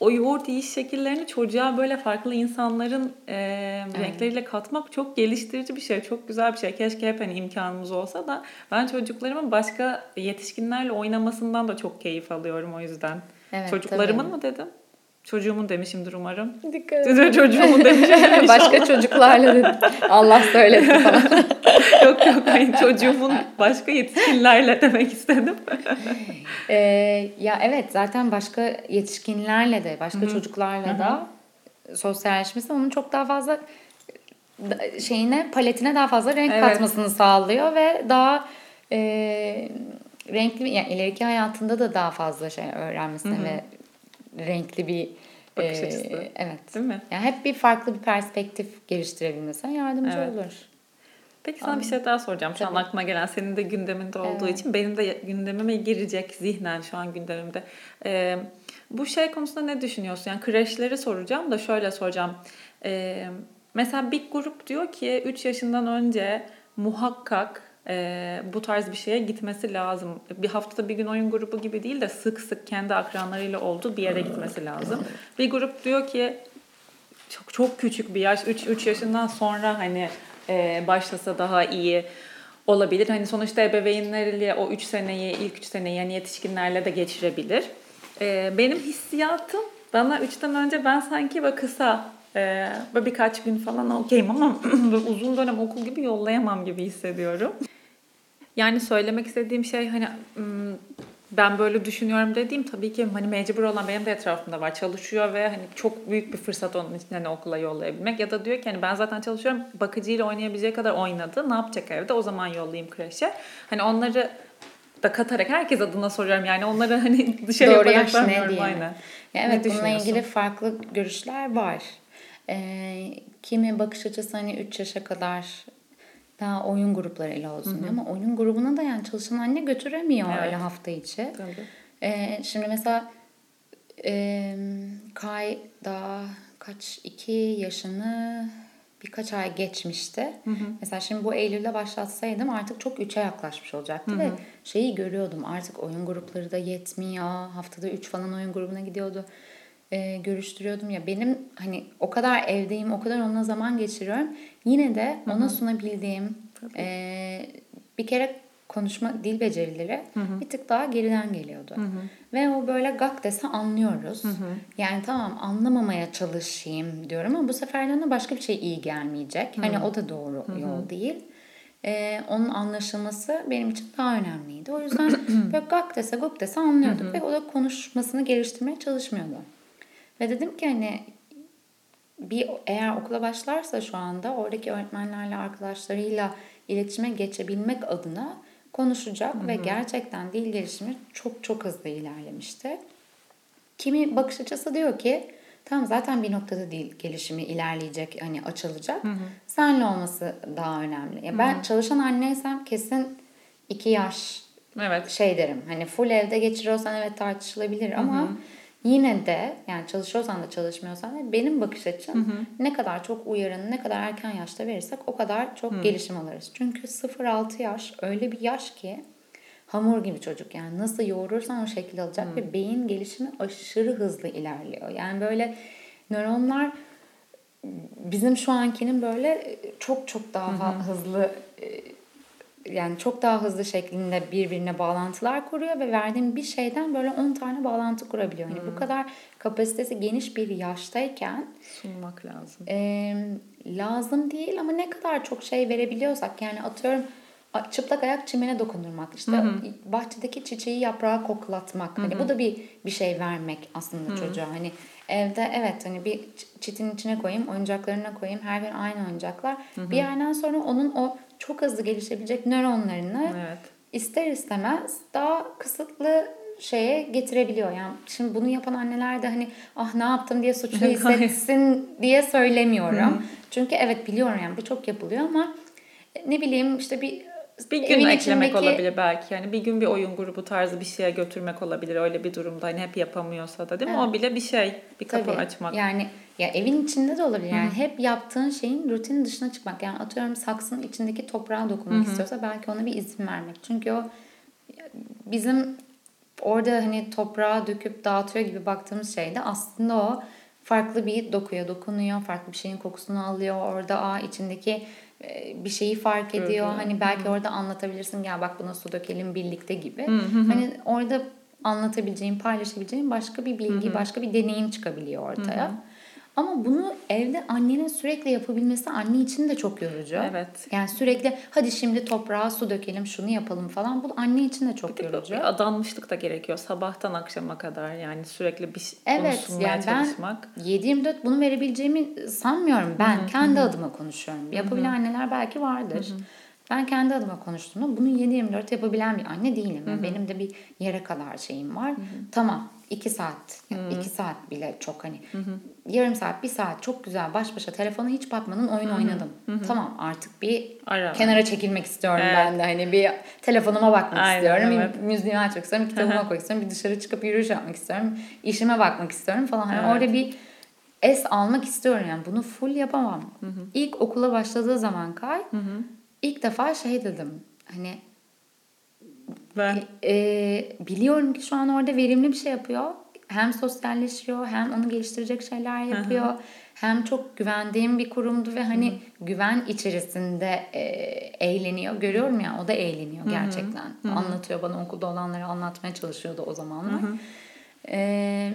o yoğurt yiyiş şekillerini çocuğa böyle farklı insanların e, evet. renkleriyle katmak çok geliştirici bir şey. Çok güzel bir şey. Keşke hep hani imkanımız olsa da ben çocuklarımın başka yetişkinlerle oynamasından da çok keyif alıyorum o yüzden. Evet, Çocuklarımın tabii. mı dedim? Çocuğumun demişimdir umarım. Dikkat edin. Çocuğumun demişimdir Başka çocuklarla dedim. Allah söylesin falan. yok yok hayır çocuğumun başka yetişkinlerle demek istedim. ee, ya evet zaten başka yetişkinlerle de başka Hı-hı. çocuklarla Hı-hı. da sosyalleşmesi onun çok daha fazla şeyine paletine daha fazla renk evet. katmasını sağlıyor ve daha e, renkli yani ileriki hayatında da daha fazla şey öğrenmesine Hı-hı. ve renkli bir bakış e, açısı. Evet. Değil mi? Yani hep bir farklı bir perspektif geliştirebilmesine yardımcı evet. olur. Peki sana Anladım. bir şey daha soracağım. Şu Tabii. an aklıma gelen senin de gündeminde olduğu evet. için benim de gündemime girecek zihnen şu an gündemimde. Ee, bu şey konusunda ne düşünüyorsun? Yani kreşleri soracağım da şöyle soracağım. Ee, mesela bir grup diyor ki 3 yaşından önce muhakkak e, bu tarz bir şeye gitmesi lazım. Bir haftada bir gün oyun grubu gibi değil de sık sık kendi akranlarıyla olduğu bir yere gitmesi lazım. Bir grup diyor ki çok çok küçük bir yaş 3 3 yaşından sonra hani e, başlasa daha iyi olabilir. Hani sonuçta ebeveynleriyle o 3 seneyi ilk 3 seneyi yani yetişkinlerle de geçirebilir. E, benim hissiyatım bana 3'ten önce ben sanki böyle kısa e, böyle birkaç gün falan okeyim ama uzun dönem okul gibi yollayamam gibi hissediyorum. Yani söylemek istediğim şey hani ben böyle düşünüyorum dediğim tabii ki hani mecbur olan benim de etrafımda var. Çalışıyor ve hani çok büyük bir fırsat onun için hani okula yollayabilmek. Ya da diyor ki hani ben zaten çalışıyorum bakıcıyla oynayabileceği kadar oynadı. Ne yapacak evde? O zaman yollayayım kreşe. Hani onları da katarak herkes adına soruyorum. Yani onları hani dışarı Doğru ne diye. Aynen. Ya evet bununla ilgili farklı görüşler var. Ee, kimi bakış açısı hani 3 yaşa kadar daha oyun grupları ile olsun ama oyun grubuna da yani çalışan anne götüremiyor evet. öyle hafta içi. Tabii. Ee, şimdi mesela e, Kay daha kaç iki yaşını birkaç ay geçmişti. Hı hı. Mesela şimdi bu Eylül'de başlatsaydım artık çok üçe yaklaşmış olacaktı hı hı. ve şeyi görüyordum artık oyun grupları da yetmiyor. Haftada üç falan oyun grubuna gidiyordu. Ee, görüştürüyordum ya benim hani o kadar evdeyim o kadar onunla zaman geçiriyorum Yine de ona sunabildiğim Ee, bir kere konuşma dil becerileri bir tık daha geriden geliyordu. Ve o böyle gak dese anlıyoruz. Yani tamam anlamamaya çalışayım diyorum ama bu sefer de ona başka bir şey iyi gelmeyecek. Hani o da doğru yol değil. Ee, onun anlaşılması benim için daha önemliydi. O yüzden böyle gak dese guk dese anlıyorduk ve o da konuşmasını geliştirmeye çalışmıyordu. Ve dedim ki hani bir eğer okula başlarsa şu anda oradaki öğretmenlerle arkadaşlarıyla iletişime geçebilmek adına konuşacak hı hı. ve gerçekten dil gelişimi çok çok hızlı ilerlemişti. Kimi bakış açısı diyor ki tamam zaten bir noktada dil gelişimi ilerleyecek hani açılacak. Hı hı. Senle olması daha önemli. Ya ben hı hı. çalışan anneysem kesin iki yaş evet. şey derim. Hani full evde geçiriyorsan evet tartışılabilir ama hı hı yine de yani çalışıyorsan da çalışmıyorsan da benim bakış açım hı hı. ne kadar çok uyarın, ne kadar erken yaşta verirsek o kadar çok hı. gelişim alırız. Çünkü 0-6 yaş öyle bir yaş ki hamur gibi çocuk yani nasıl yoğurursan o şekilde alacak hı. ve beyin gelişimi aşırı hızlı ilerliyor. Yani böyle nöronlar bizim şu ankinin böyle çok çok daha hı hı. hızlı yani çok daha hızlı şeklinde birbirine bağlantılar kuruyor ve verdiğim bir şeyden böyle 10 tane bağlantı kurabiliyor. Yani hmm. bu kadar kapasitesi geniş bir yaştayken sunmak lazım. E, lazım değil ama ne kadar çok şey verebiliyorsak yani atıyorum çıplak ayak çimene dokundurmak işte hı bahçedeki çiçeği yaprağı koklatmak. Hani bu da bir bir şey vermek aslında hı. çocuğa. Hani evde evet hani bir çitin içine koyayım oyuncaklarına koyayım her gün aynı oyuncaklar. Hı bir yerden sonra onun o çok hızlı gelişebilecek nöronlarını evet. ister istemez daha kısıtlı şeye getirebiliyor. Yani şimdi bunu yapan anneler de hani ah ne yaptım diye suçlu hissetsin diye söylemiyorum. Çünkü evet biliyorum yani bu çok yapılıyor ama ne bileyim işte bir bir gün eklemek içindeki... olabilir belki. Yani bir gün bir oyun grubu tarzı bir şeye götürmek olabilir öyle bir durumda. Hani hep yapamıyorsa da değil mi? Evet. O bile bir şey. Bir kapı Tabii. açmak. Yani ya evin içinde de olabilir. Yani Hı-hı. hep yaptığın şeyin rutinin dışına çıkmak. Yani atıyorum saksının içindeki toprağa dokunmak Hı-hı. istiyorsa belki ona bir izin vermek. Çünkü o bizim orada hani toprağa döküp dağıtıyor gibi baktığımız şey de aslında o farklı bir dokuya dokunuyor. Farklı bir şeyin kokusunu alıyor. Orada a içindeki e, bir şeyi fark ediyor. Hı-hı. Hani belki Hı-hı. orada anlatabilirsin gel bak buna su dökelim birlikte gibi. Hı-hı. Hani orada anlatabileceğin, paylaşabileceğin başka bir bilgi, Hı-hı. başka bir deneyim çıkabiliyor ortaya. Hı-hı. Ama bunu evde annenin sürekli yapabilmesi anne için de çok yorucu. Evet. Yani sürekli hadi şimdi toprağa su dökelim şunu yapalım falan. Bu anne için de çok bir yorucu. Bir adanmışlık da gerekiyor. Sabahtan akşama kadar yani sürekli bir evet, sunmaya yani çalışmak. Ben 7-24 bunu verebileceğimi sanmıyorum. Ben Hı-hı. kendi Hı-hı. adıma konuşuyorum. Yapabilen Hı-hı. anneler belki vardır. Hı-hı. Ben kendi adıma konuştuğumda bunu 7-24 yapabilen bir anne değilim. Yani benim de bir yere kadar şeyim var. Hı-hı. Tamam 2 saat, 2 saat bile çok hani Hı-hı. yarım saat, bir saat çok güzel baş başa telefona hiç bakmadan oyun Hı-hı. oynadım. Hı-hı. Tamam artık bir Ara. kenara çekilmek istiyorum evet. ben de hani bir telefonuma bakmak Aynen, istiyorum, evet. müziğimi açmak istiyorum, bir kitabıma koymak istiyorum, bir dışarı çıkıp yürüyüş yapmak istiyorum, işime bakmak istiyorum falan. Hani evet. orada bir es almak istiyorum yani bunu full yapamam. Hı-hı. İlk okula başladığı zaman Kay Hı-hı. İlk defa şey dedim hani ben. E, e, biliyorum ki şu an orada verimli bir şey yapıyor. Hem sosyalleşiyor hem onu geliştirecek şeyler yapıyor. Hem çok güvendiğim bir kurumdu ve hani güven içerisinde e, eğleniyor. Görüyorum ya o da eğleniyor gerçekten. Anlatıyor bana okulda olanları anlatmaya çalışıyordu o zamanlar. E,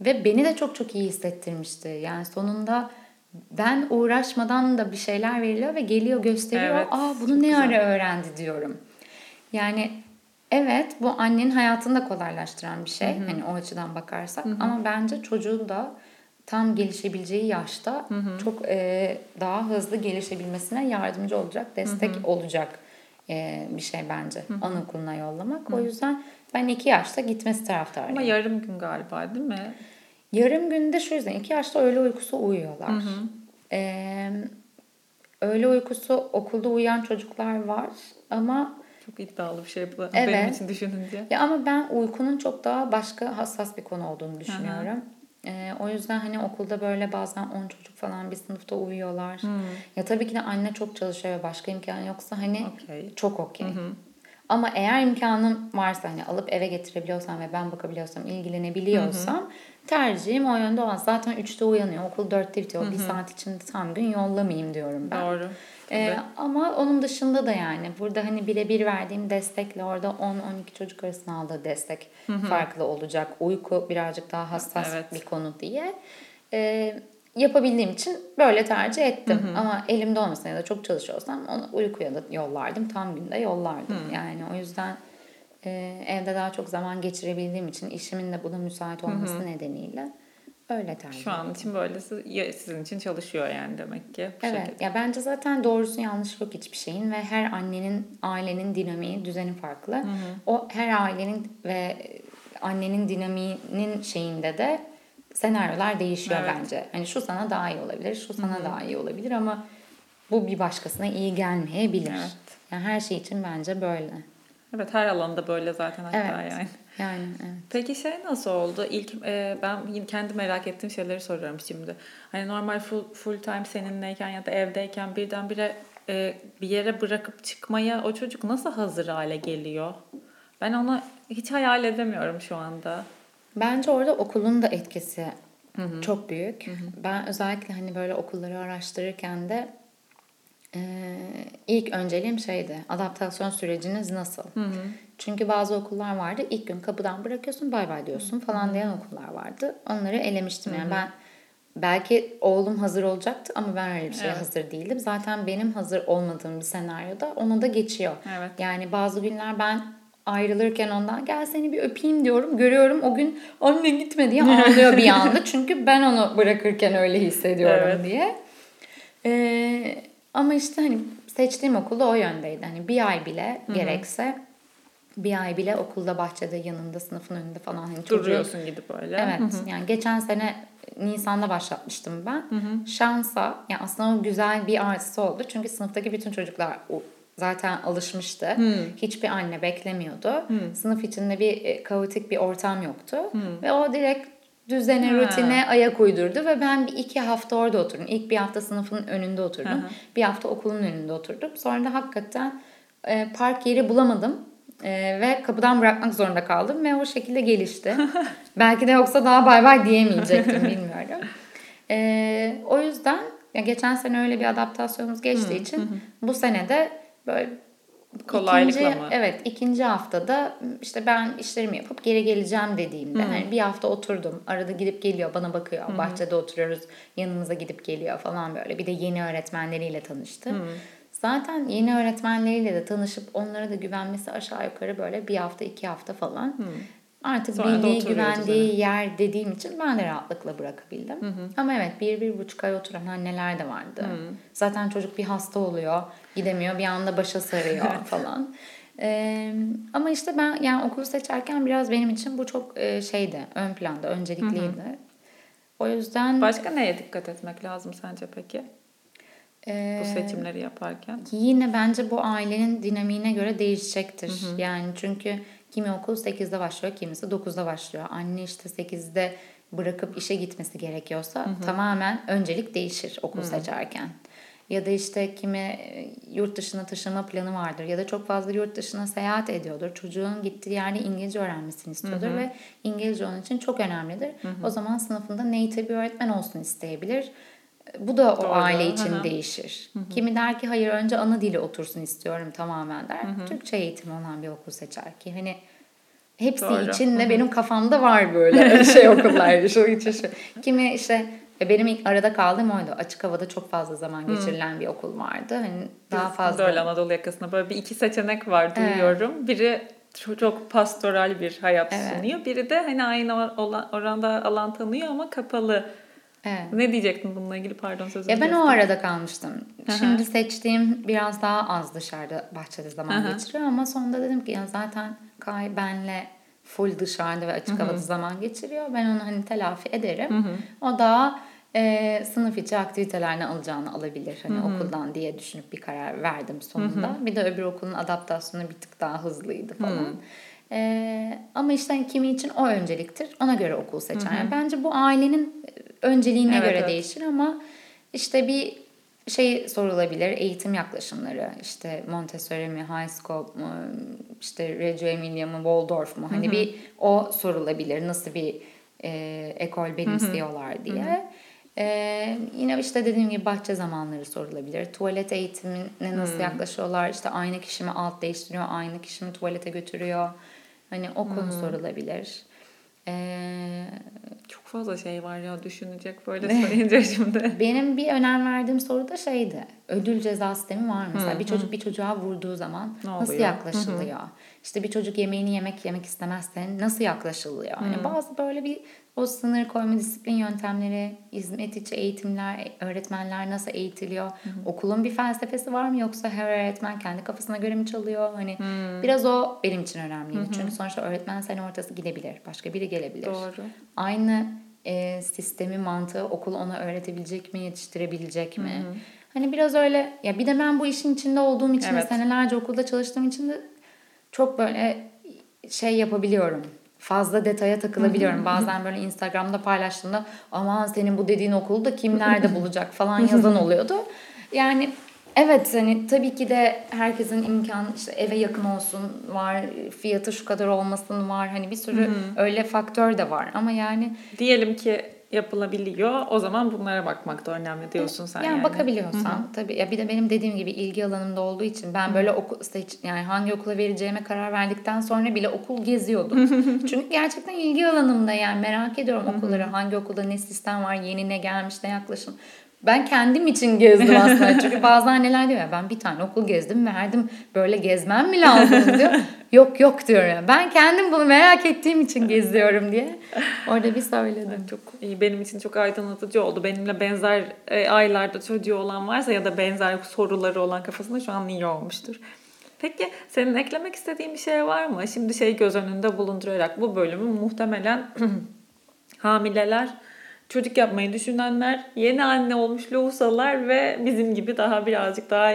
ve beni de çok çok iyi hissettirmişti. Yani sonunda ben uğraşmadan da bir şeyler veriliyor ve geliyor gösteriyor. Evet, Aa bunu ne ara öğrendi diyorum. Yani Evet bu annenin hayatını da kolaylaştıran bir şey. Hı hı. Hani o açıdan bakarsak. Hı hı. Ama bence çocuğun da tam gelişebileceği yaşta hı hı. çok e, daha hızlı gelişebilmesine yardımcı olacak, destek hı hı. olacak e, bir şey bence hı hı. anaokuluna yollamak. Hı. O yüzden ben iki yaşta gitmesi taraftarıyım. Ama yarım gün galiba değil mi? Yarım günde şu yüzden iki yaşta öğle uykusu uyuyorlar. Hı hı. Ee, öğle uykusu okulda uyuyan çocuklar var ama çok iddialı bir şey bu evet. benim için düşününce. Ya ama ben uykunun çok daha başka hassas bir konu olduğunu düşünüyorum. Ee, o yüzden hani okulda böyle bazen 10 çocuk falan bir sınıfta uyuyorlar. Hmm. Ya tabii ki de anne çok çalışıyor ve başka imkan yoksa hani okay. çok okey. Ama eğer imkanım varsa hani alıp eve getirebiliyorsam ve ben bakabiliyorsam, ilgilenebiliyorsam Hı-hı. Tercihim o yönde olmaz. Zaten 3'te uyanıyor. Okul 4'te bitiyor. Bir saat içinde tam gün yollamayayım diyorum ben. Doğru. Ee, ama onun dışında da yani burada hani birebir verdiğim destekle orada 10-12 çocuk arasında aldığı destek farklı olacak. Uyku birazcık daha hassas Evet. bir konu diye. Ee, yapabildiğim için böyle tercih ettim. Ama elimde olmasa ya da çok çalışıyorsam onu uykuya da yollardım. Tam günde yollardım. Yani o yüzden e, evde daha çok zaman geçirebildiğim için işimin de buna müsait olması nedeniyle öyle tercih Şu an için böylesi sizin için çalışıyor yani demek ki. Bu Evet. şekilde. Ya bence zaten doğrusu yanlış yok hiçbir şeyin ve her annenin, ailenin dinamiği, düzeni farklı. O her ailenin ve annenin dinamiğinin şeyinde de senaryolar değişiyor Evet. bence. Hani şu sana daha iyi olabilir, şu sana daha iyi olabilir ama bu bir başkasına iyi gelmeyebilir. Evet. Yani her şey için bence böyle. Evet her alanda böyle zaten hatta Evet. yani. Yani evet. Peki şey nasıl oldu? İlk e, ben yine kendi merak ettiğim şeyleri soruyorum şimdi. Hani normal full, full time seninleyken ya da evdeyken birdenbire e, bir yere bırakıp çıkmaya o çocuk nasıl hazır hale geliyor? Ben onu hiç hayal edemiyorum şu anda. Bence orada okulun da etkisi çok büyük. Ben özellikle hani böyle okulları araştırırken de e, ilk önceliğim şeydi. Adaptasyon süreciniz nasıl? Çünkü bazı okullar vardı. ilk gün kapıdan bırakıyorsun bay bay diyorsun falan diyen okullar vardı. Onları elemiştim. Yani ben belki oğlum hazır olacaktı ama ben öyle bir şeye Evet. hazır değildim. Zaten benim hazır olmadığım bir senaryoda onu da geçiyor. Evet. Yani bazı günler ben ayrılırken ondan gel seni bir öpeyim diyorum. Görüyorum o gün anne gitme diye ağlıyor bir anda. Çünkü ben onu bırakırken öyle hissediyorum Evet. diye. Ee, ama işte hani seçtiğim okulda o yöndeydi. Hani bir ay bile gerekse bir ay bile okulda bahçede yanında sınıfın önünde falan hani çocuğu Duruyorsun gidip öyle. Evet yani geçen sene Nisan'da başlatmıştım ben. Şansa yani aslında o güzel bir artısı oldu. Çünkü sınıftaki bütün çocuklar zaten alışmıştı. Hiçbir anne beklemiyordu. Sınıf içinde bir e, kaotik bir ortam yoktu. Ve o direkt düzene, Ha. rutine ayak uydurdu ve ben bir iki hafta orada oturdum. İlk bir hafta sınıfın önünde oturdum. Bir hafta okulun önünde oturdum. Sonra da hakikaten e, park yeri bulamadım. E, ve kapıdan bırakmak zorunda kaldım ve o şekilde gelişti. Belki de yoksa daha bay bay diyemeyecektim bilmiyorum. E, o yüzden ya geçen sene öyle bir adaptasyonumuz geçtiği için bu sene de böyle Kolaylıkla ikinci, mı? Evet ikinci haftada işte ben işlerimi yapıp geri geleceğim dediğimde hani bir hafta oturdum. Arada gidip geliyor bana bakıyor. Bahçede oturuyoruz yanımıza gidip geliyor falan böyle. Bir de yeni öğretmenleriyle tanıştım. Zaten yeni öğretmenleriyle de tanışıp onlara da güvenmesi aşağı yukarı böyle bir hafta iki hafta falan. Artık Sonra bildiği güvendiği yer dediğim için ben de rahatlıkla bırakabildim. Ama evet bir, bir buçuk ay oturan anneler de vardı. Zaten çocuk bir hasta oluyor. Gidemiyor bir anda başa sarıyor falan. Ee, ama işte ben yani okulu seçerken biraz benim için bu çok e, şeydi. Ön planda, öncelikliydi. O yüzden Başka neye dikkat etmek lazım sence peki? e, Bu seçimleri yaparken. Yine bence bu ailenin dinamiğine göre değişecektir. Yani çünkü kimi okul 8'de başlıyor, kimisi 9'da başlıyor. Anne işte 8'de bırakıp işe gitmesi gerekiyorsa tamamen öncelik değişir okul seçerken. Ya da işte kimi e, yurt dışına taşınma planı vardır ya da çok fazla yurt dışına seyahat ediyordur. Çocuğun gittiği yerde İngilizce öğrenmesini istiyordur ve İngilizce onun için çok önemlidir. O zaman sınıfında native bir öğretmen olsun isteyebilir. Bu da o Doğru. aile için Hı hı. değişir. Kimi der ki hayır önce ana dili otursun istiyorum tamamen der. Türkçe eğitimi olan bir okul seçer ki hani hepsi Doğru. için de benim kafamda var böyle şey okullar şu için şu. Kimi işte e, benim ilk arada kaldığım oydu. Açık havada çok fazla zaman geçirilen bir okul vardı. Hani daha Biz fazla de öyle Anadolu yakasında böyle bir iki seçenek var duyuyorum. Biri çok, çok pastoral bir hayat Evet. sunuyor. Biri de hani aynı oranda alan tanıyor ama kapalı. Evet. Ne diyecektin bununla ilgili pardon sözünü Ya ben o arada kalmıştım. Hı hı. Şimdi seçtiğim biraz daha az dışarıda bahçede zaman Hı hı. geçiriyor ama sonunda dedim ki ya zaten Kay benle full dışarıda ve açık havada zaman geçiriyor. Ben onu hani telafi ederim. O da e, sınıf içi aktivitelerine alacağını alabilir hani okuldan diye düşünüp bir karar verdim sonunda. Bir de öbür okulun adaptasyonu bir tık daha hızlıydı falan. E, ama işte hani kimi için o önceliktir. Ona göre okul seçer. Yani bence bu ailenin önceliğine Evet, göre evet. değişir ama işte bir şey sorulabilir eğitim yaklaşımları işte Montessori mi High School mu işte Reggio Emilia mı Waldorf mu hani bir o sorulabilir nasıl bir e, ekol benimsiyorlar diye. Ee, yine işte dediğim gibi bahçe zamanları sorulabilir. Tuvalet eğitimine nasıl hmm. yaklaşıyorlar? İşte aynı kişi mi alt değiştiriyor, aynı kişi mi tuvalete götürüyor? Hani o konu hmm. sorulabilir. Ee, Çok fazla şey var ya düşünecek böyle sayınca şimdi. Benim bir önem verdiğim soru da şeydi. Ödül ceza sistemi var mı? Mesela bir çocuk bir çocuğa vurduğu zaman ne nasıl oluyor? yaklaşılıyor? Hmm. İşte bir çocuk yemeğini yemek yemek istemezse nasıl yaklaşılıyor? Hani hmm. bazı böyle bir o sınır koyma disiplin yöntemleri, hizmet içi eğitimler, öğretmenler nasıl eğitiliyor? Hı hı. Okulun bir felsefesi var mı yoksa her öğretmen kendi kafasına göre mi çalıyor? Hani hı. biraz o benim için önemliydi. Hı hı. Çünkü sonuçta öğretmen sene ortası gidebilir. Başka biri gelebilir. Doğru. Aynı e, sistemi, mantığı okul ona öğretebilecek mi, yetiştirebilecek mi? Hı hı. Hani biraz öyle ya bir de ben bu işin içinde olduğum için evet. senelerce okulda çalıştığım için de çok böyle şey yapabiliyorum fazla detaya takılabiliyorum. Bazen böyle Instagram'da paylaştığımda aman senin bu dediğin okulda kim nerede bulacak? falan yazan oluyordu. Yani evet hani tabii ki de herkesin imkan işte eve yakın olsun var fiyatı şu kadar olmasın var. Hani bir sürü öyle faktör de var. Ama yani diyelim ki yapılabiliyor. O zaman bunlara bakmak da önemli diyorsun sen yani. Yani bakabiliyorsan Hı-hı. tabii. Ya bir de benim dediğim gibi ilgi alanımda olduğu için ben böyle okul seç yani hangi okula vereceğime karar verdikten sonra bile okul geziyordum. Çünkü gerçekten ilgi alanımda yani merak ediyorum okulları. Hangi okulda ne sistem var, yeni ne gelmiş, ne yaklaşım. Ben kendim için gezdim aslında. Çünkü bazı anneler diyor ya ben bir tane okul gezdim verdim böyle gezmem mi lazım diyor. yok yok diyor ya. Ben kendim bunu merak ettiğim için geziyorum diye. Orada bir söyledim. Çok iyi. Benim için çok aydınlatıcı oldu. Benimle benzer e, aylarda çocuğu olan varsa ya da benzer soruları olan kafasında şu an iyi olmuştur. Peki senin eklemek istediğin bir şey var mı? Şimdi şey göz önünde bulundurarak bu bölümü muhtemelen hamileler çocuk yapmayı düşünenler, yeni anne olmuş lohusalar ve bizim gibi daha birazcık daha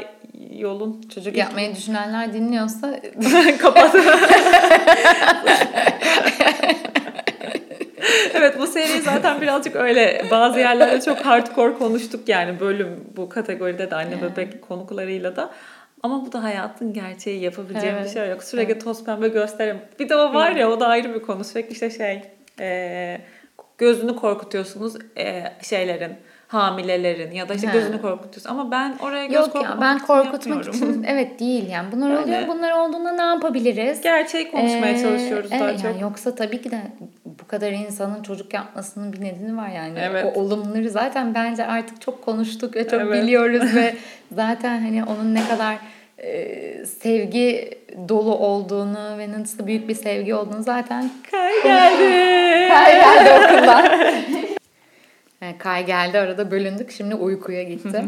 yolun çocuk yapmayı düşünenler dinliyorsa kapat. evet bu seri zaten birazcık öyle. Bazı yerlerde çok hardcore konuştuk yani bölüm bu kategoride de anne bebek konuklarıyla da. Ama bu da hayatın gerçeği yapabileceğim evet. bir şey yok. Sürekli evet. toz pembe gösterim. Bir de o var ya o da ayrı bir konu. Sürekli işte şey e, gözünü korkutuyorsunuz e, şeylerin hamilelerin ya da işte He. gözünü korkutuyorsun ama ben oraya göz Yok ya ben korkutmak için evet değil yani bunlar Öyle. oluyor bunlar olduğunda ne yapabiliriz? Gerçeği konuşmaya ee, çalışıyoruz evet, daha yani çok. Yoksa tabii ki de bu kadar insanın çocuk yapmasının bir nedeni var yani. Evet. O olumları zaten bence artık çok konuştuk ve çok evet. biliyoruz ve zaten hani onun ne kadar e, sevgi dolu olduğunu ve nasıl büyük bir sevgi olduğunu zaten Kay geldi. Kay geldi okuldan. yani Kay geldi arada bölündük şimdi uykuya gitti.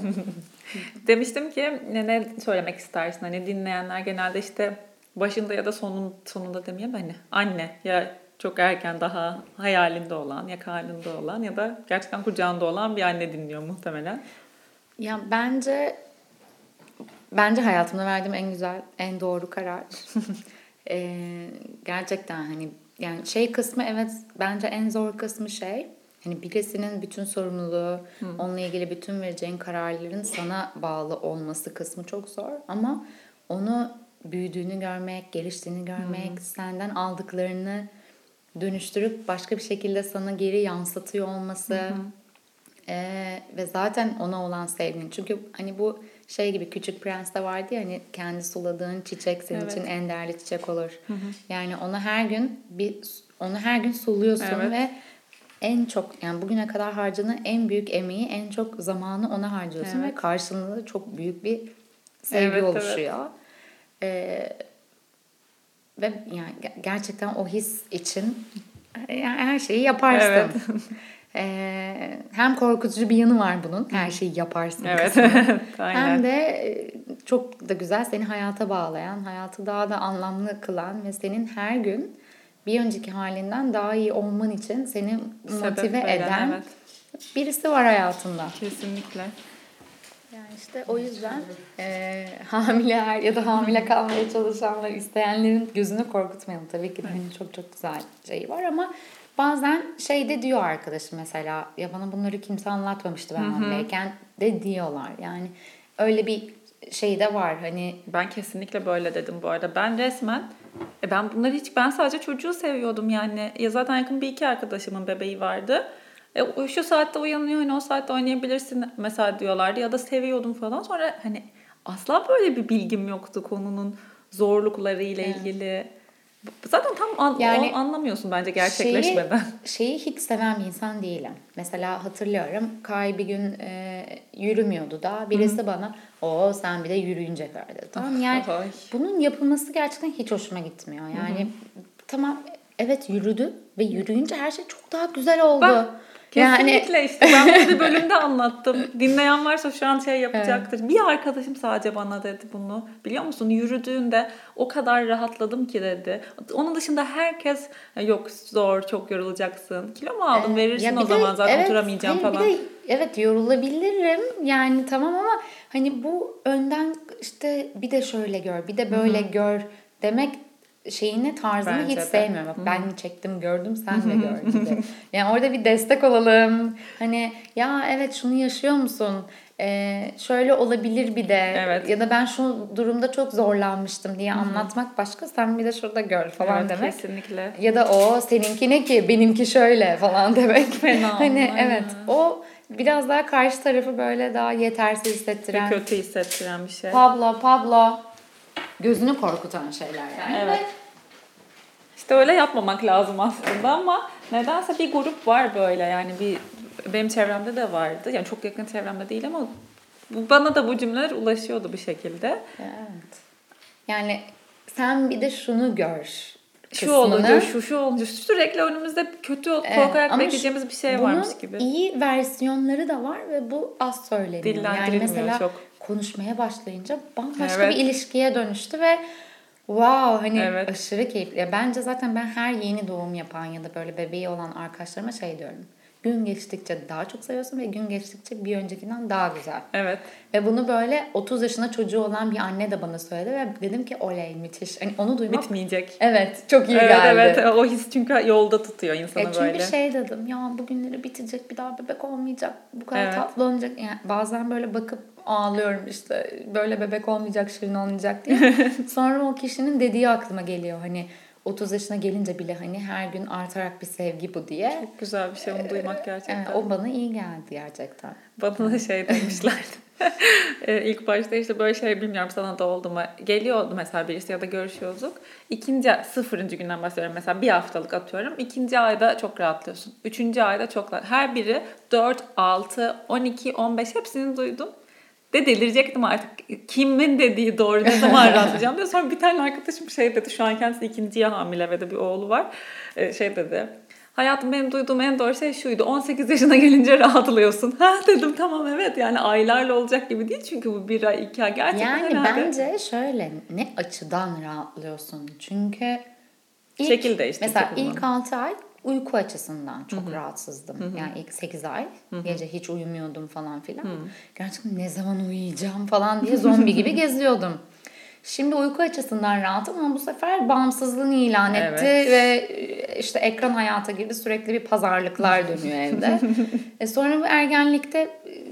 Demiştim ki ne, ne söylemek istersin? Hani dinleyenler genelde işte başında ya da sonun, sonunda demeyeyim hani anne ya çok erken daha hayalinde olan ya karnında olan ya da gerçekten kucağında olan bir anne dinliyor muhtemelen. Ya bence bence hayatımda verdiğim en güzel, en doğru karar. ee, gerçekten hani yani şey kısmı evet bence en zor kısmı şey. Hani birisinin bütün sorumluluğu, hmm. onunla ilgili bütün vereceğin kararların sana bağlı olması kısmı çok zor. Ama onu büyüdüğünü görmek, geliştiğini görmek, hmm. senden aldıklarını dönüştürüp başka bir şekilde sana geri yansıtıyor olması. Hmm. Ee, ve zaten ona olan sevgin. Çünkü hani bu şey gibi Küçük Prens'te vardı ya hani kendi suladığın çiçek senin evet. için en değerli çiçek olur. Hı hı. Yani onu her gün bir onu her gün suluyorsun evet. ve en çok yani bugüne kadar harcanan en büyük emeği, en çok zamanı ona harcıyorsun evet. ve karşılığında çok büyük bir sevgi evet, oluşuyor. Evet. Ee, ve yani gerçekten o his için yani her şeyi yaparsın. Evet. Ee, hem korkutucu bir yanı var bunun. Her şeyi yaparsın. Evet. hem de çok da güzel seni hayata bağlayan, hayatı daha da anlamlı kılan ve senin her gün bir önceki halinden daha iyi olman için seni motive veren, eden evet. birisi var hayatında. Kesinlikle. Yani işte o yüzden e, hamileler ya da hamile kalmaya çalışanlar, isteyenlerin gözünü korkutmayalım. Tabii ki de hani çok çok güzel şey var ama Bazen şey de diyor arkadaşım mesela ya bana bunları kimse anlatmamıştı ben hamileyken de diyorlar. Yani öyle bir şey de var hani Ben kesinlikle böyle dedim bu arada. Ben resmen e ben bunları hiç ben sadece çocuğu seviyordum yani. Ya zaten yakın bir iki arkadaşımın bebeği vardı. E, şu saatte uyanıyor hani o saatte oynayabilirsin mesela diyorlardı ya da seviyordum falan. Sonra hani asla böyle bir bilgim yoktu konunun zorlukları ile ilgili. Zaten tam an- Yani anlamıyorsun bence gerçekleşmeden. Şeyi, şeyi hiç seven bir insan değilim. Mesela hatırlıyorum Kay bir gün e, yürümüyordu da birisi bana o sen bir de yürüyünce gör dedi. Tamam yani Ay. bunun yapılması gerçekten hiç hoşuma gitmiyor. Yani tamam evet yürüdü ve yürüyünce her şey çok daha güzel oldu. Ben yani Kesinlikle işte ben bunu bölümde anlattım. Dinleyen varsa şu an şey yapacaktır. Bir arkadaşım sadece bana dedi bunu. Biliyor musun yürüdüğünde o kadar rahatladım ki dedi. Onun dışında herkes yok zor çok yorulacaksın. Kilo mu aldın verirsin Ya bir o de- zaman zaten evet, oturamayacağım hayır, falan. Bir de, evet yorulabilirim yani tamam ama hani bu önden işte bir de şöyle gör bir de böyle gör demek şeyini tarzını Bence hiç de. sevmiyorum. Bak, ben çektim gördüm sen de gör gibi. Yani orada bir destek olalım. Hani ya evet şunu yaşıyor musun? Ee, şöyle olabilir bir de Evet. ya da ben şu durumda çok zorlanmıştım diye anlatmak başka sen bir de şurada gör falan Evet, demek. Kesinlikle. Ya da o seninki ne ki benimki şöyle falan demek. Fena hani aynen. evet o biraz daha karşı tarafı böyle daha yetersiz hissettiren. Kötü hissettiren bir şey. Pablo Pablo gözünü korkutan şeyler yani. Evet. İşte öyle yapmamak lazım aslında ama nedense bir grup var böyle yani bir benim çevremde de vardı. Yani çok yakın çevremde değil ama bana da bu cümleler ulaşıyordu bir şekilde. Evet. Yani sen bir de şunu gör. Şu kısmını. olunca, şu şu olunca sürekli önümüzde kötü korkarak bekleyeceğimiz bir şey varmış gibi. iyi versiyonları da var ve bu az söyleniyor. Yani mesela çok. konuşmaya başlayınca bambaşka Evet. bir ilişkiye dönüştü ve wow hani Evet. aşırı keyifli. Ya Bence zaten ben her yeni doğum yapan ya da böyle bebeği olan arkadaşlarıma şey diyorum. Gün geçtikçe daha çok seviyorsun ve gün geçtikçe bir öncekinden daha güzel. Evet. Ve bunu böyle 30 yaşında çocuğu olan bir anne de bana söyledi ve dedim ki oley müthiş. Hani onu duymak Bitmeyecek. evet çok iyi evet geldi. evet o his çünkü yolda tutuyor insanı Ya çünkü böyle. şey dedim ya bugünleri bitecek bir daha bebek olmayacak bu kadar Evet. tatlı olmayacak. Yani bazen böyle bakıp ağlıyorum işte böyle bebek olmayacak şirin olmayacak diye. Sonra o kişinin dediği aklıma geliyor hani 30 yaşına gelince bile hani her gün artarak bir sevgi bu diye. Çok güzel bir şey onu duymak gerçekten. Evet, o bana iyi geldi gerçekten. Bana da şey demişlerdi. Ee, İlk başta işte böyle şey bilmiyorum sana da oldu mu? Geliyordu mesela birisi ya da görüşüyorduk. İkinci, sıfırıncı günden bahsediyorum mesela bir haftalık atıyorum. İkinci ayda çok rahatlıyorsun. Üçüncü ayda çok rahat. Her biri 4, 6, 12, 15 hepsini duydum. De delirecektim artık. Kimin dediği doğru ne zaman rahatlayacağım diye. Sonra bir tane arkadaşım şey dedi. Şu an kendisi ikinciye hamile ve de bir oğlu var. Ee, şey dedi. Hayatım benim duyduğum en doğru şey şuydu. 18 yaşına gelince rahatlıyorsun. Ha dedim tamam evet yani aylarla olacak gibi değil. Çünkü bu bir ay iki ay gerçekten Yani herhalde. bence şöyle ne açıdan rahatlıyorsun? Çünkü ilk, Şekil değişti, Mesela ilk 6 ay uyku açısından çok rahatsızdım. Yani ilk 8 ay gece hiç uyumuyordum falan filan. Gerçekten ne zaman uyuyacağım falan diye zombi gibi geziyordum. Şimdi uyku açısından rahatım ama bu sefer bağımsızlığını ilan etti Evet. ve işte ekran hayata girdi. Sürekli bir pazarlıklar dönüyor evde. e sonra bu ergenlikte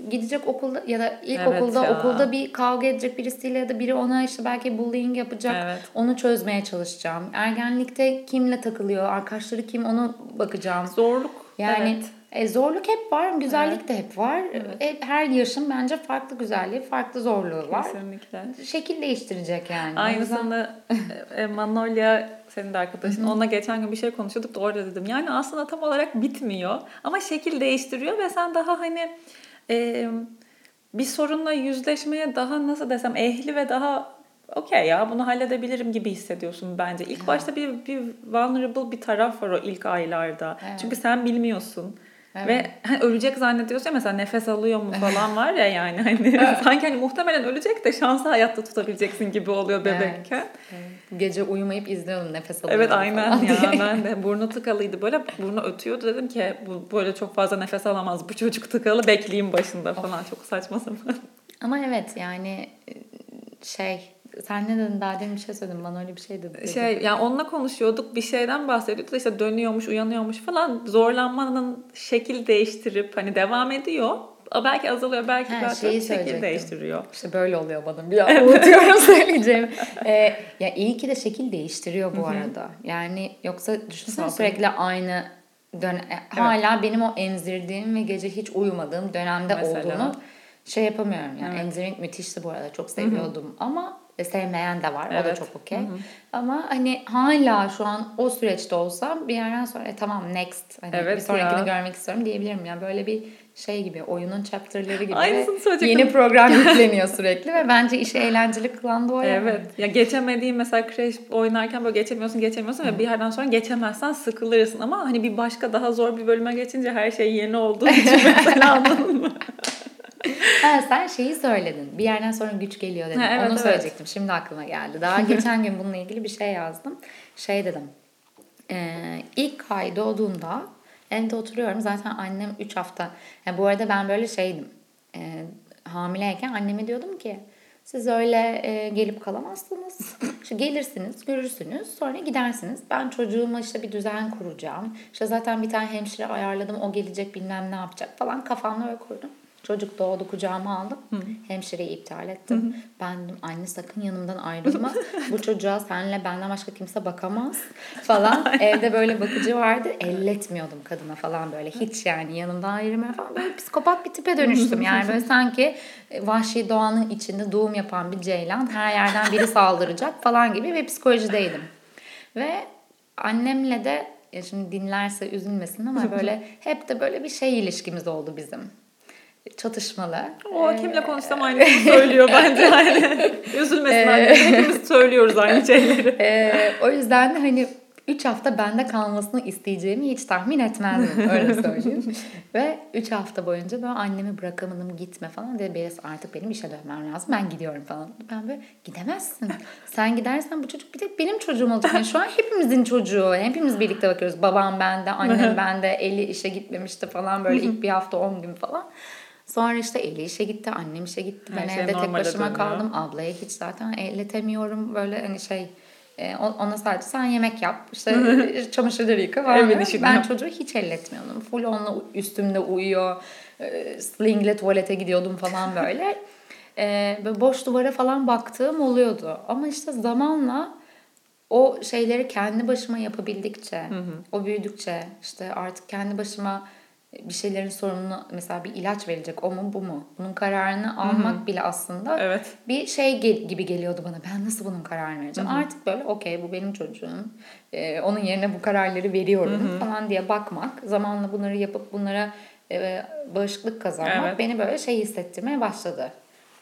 gidecek okulda ya da ilkokulda ya. okulda bir kavga edecek birisiyle ya da biri ona işte belki bullying yapacak. Evet. Onu çözmeye çalışacağım. Ergenlikte kimle takılıyor, arkadaşları kim onu bakacağım. Zorluk. Yani evet. E, zorluk hep var, güzellik de hep var. E, her yaşın bence farklı güzelliği, farklı zorluğu var. Kesinlikle. Şekil değiştirecek yani. O yüzden- Aynısını e, Manolya senin de arkadaşın. Onunla geçen gün bir şey konuşuyorduk da orada dedim. Yani aslında tam olarak bitmiyor ama şekil değiştiriyor ve sen daha hani e, bir sorunla yüzleşmeye daha nasıl desem ehli ve daha okey ya bunu halledebilirim gibi hissediyorsun bence. İlk başta bir, bir vulnerable bir taraf var o ilk aylarda. Evet. Çünkü sen bilmiyorsun. Evet. Ve hani ölecek zannediyorsun ya mesela nefes alıyor mu falan var ya yani hani sanki hani muhtemelen ölecek de şansı hayatta tutabileceksin gibi oluyor bebekken. Evet. Gece uyumayıp izliyordum nefes alıyorum Evet aynen ya ben de burnu tıkalıydı böyle burnu ötüyordu dedim ki bu böyle çok fazla nefes alamaz bu çocuk tıkalı bekleyeyim başında falan çok saçma sapan. Ama evet yani şey sen ne dedin daha demin bir şey söyledin bana öyle bir şey dedin. Şey yani onunla konuşuyorduk bir şeyden bahsediyordu da işte dönüyormuş uyanıyormuş falan zorlanmanın şekil değiştirip hani devam ediyor belki azalıyor belki ha, belki şekil değiştiriyor. İşte böyle oluyor bana bir an unutuyorum söyleyeceğim. Ee, ya iyi ki de şekil değiştiriyor bu arada. Yani yoksa düşünsene sürekli aynı dön evet. hala benim o emzirdiğim ve gece hiç uyumadığım dönemde Mesela. olduğunu şey yapamıyorum. Yani evet. emzirmek müthişti bu arada. Çok seviyordum Hı-hı. ama sevmeyen de var. Evet. O da çok okey. Ama hani hala şu an o süreçte olsam bir yerden sonra e, tamam next. Hani evet bir sonrakini ya. görmek istiyorum diyebilirim. Yani böyle bir şey gibi oyunun chapter'ları gibi yeni program yükleniyor sürekli ve bence işi eğlenceli kılan da o yani. Evet. Ya geçemediğin mesela Crash oynarken böyle geçemiyorsun geçemiyorsun ve bir yerden sonra geçemezsen sıkılırsın ama hani bir başka daha zor bir bölüme geçince her şey yeni olduğu için mesela anladın mı? ha, sen şeyi söyledin. Bir yerden sonra güç geliyor dedin. Ha, evet, Onu evet. söyleyecektim. Şimdi aklıma geldi. Daha geçen gün bununla ilgili bir şey yazdım. Şey dedim. E, ilk ay doğduğunda evde oturuyorum. Zaten annem 3 hafta. Yani bu arada ben böyle şeydim. E, hamileyken anneme diyordum ki siz öyle e, gelip kalamazsınız. İşte gelirsiniz, görürsünüz, sonra gidersiniz. Ben çocuğuma işte bir düzen kuracağım. İşte zaten bir tane hemşire ayarladım, o gelecek bilmem ne yapacak falan kafamda öyle kurdum. Çocuk doğdu kucağıma aldım. Hı. Hemşireyi iptal ettim. Hı. Ben dedim anne sakın yanımdan ayrılma. Bu çocuğa senle benden başka kimse bakamaz falan. Evde böyle bakıcı vardı. Elletmiyordum kadına falan böyle. Hiç yani yanımdan ayrılmıyor falan. Böyle psikopat bir tipe dönüştüm. Yani böyle sanki vahşi doğanın içinde doğum yapan bir ceylan. Her yerden biri saldıracak falan gibi bir psikolojideydim. Ve annemle de ya şimdi dinlerse üzülmesin ama böyle hep de böyle bir şey ilişkimiz oldu bizim çatışmalı. O ee, kimle konuşsam aynısını söylüyor bence. Yani. Üzülmesin anne. Hepimiz söylüyoruz aynı şeyleri. Ee, o yüzden de hani 3 hafta bende kalmasını isteyeceğimi hiç tahmin etmezdim öyle söyleyeyim. Ve 3 hafta boyunca böyle annemi bırakamadım gitme falan dedi. Beres artık benim işe dönmem lazım ben gidiyorum falan. Ben böyle gidemezsin. Sen gidersen bu çocuk bir tek benim çocuğum olacak. Yani şu an hepimizin çocuğu. Hepimiz birlikte bakıyoruz. Babam bende, annem bende, Eli işe gitmemişti falan böyle ilk bir hafta 10 gün falan. Sonra işte Eli işe gitti, annem işe gitti. Her ben şey evde tek başıma dönüyor. kaldım. Ablaya hiç zaten elletemiyorum. Böyle hani şey e, ona sadece sen yemek yap, işte çamaşırları yıka falan. ben yap. çocuğu hiç elletmiyordum. Full onunla üstümde uyuyor. E, slingle tuvalete gidiyordum falan böyle. E, böyle boş duvara falan baktığım oluyordu. Ama işte zamanla o şeyleri kendi başıma yapabildikçe, hı hı. o büyüdükçe işte artık kendi başıma bir şeylerin sorumluluğu mesela bir ilaç verecek o mu bu mu? Bunun kararını almak Hı-hı. bile aslında evet. bir şey ge- gibi geliyordu bana. Ben nasıl bunun kararını vereceğim? Hı-hı. Artık böyle okey bu benim çocuğum. Ee, onun yerine bu kararları veriyorum Hı-hı. falan diye bakmak. Zamanla bunları yapıp bunlara e, bağışıklık kazanmak evet. beni böyle şey hissettirmeye başladı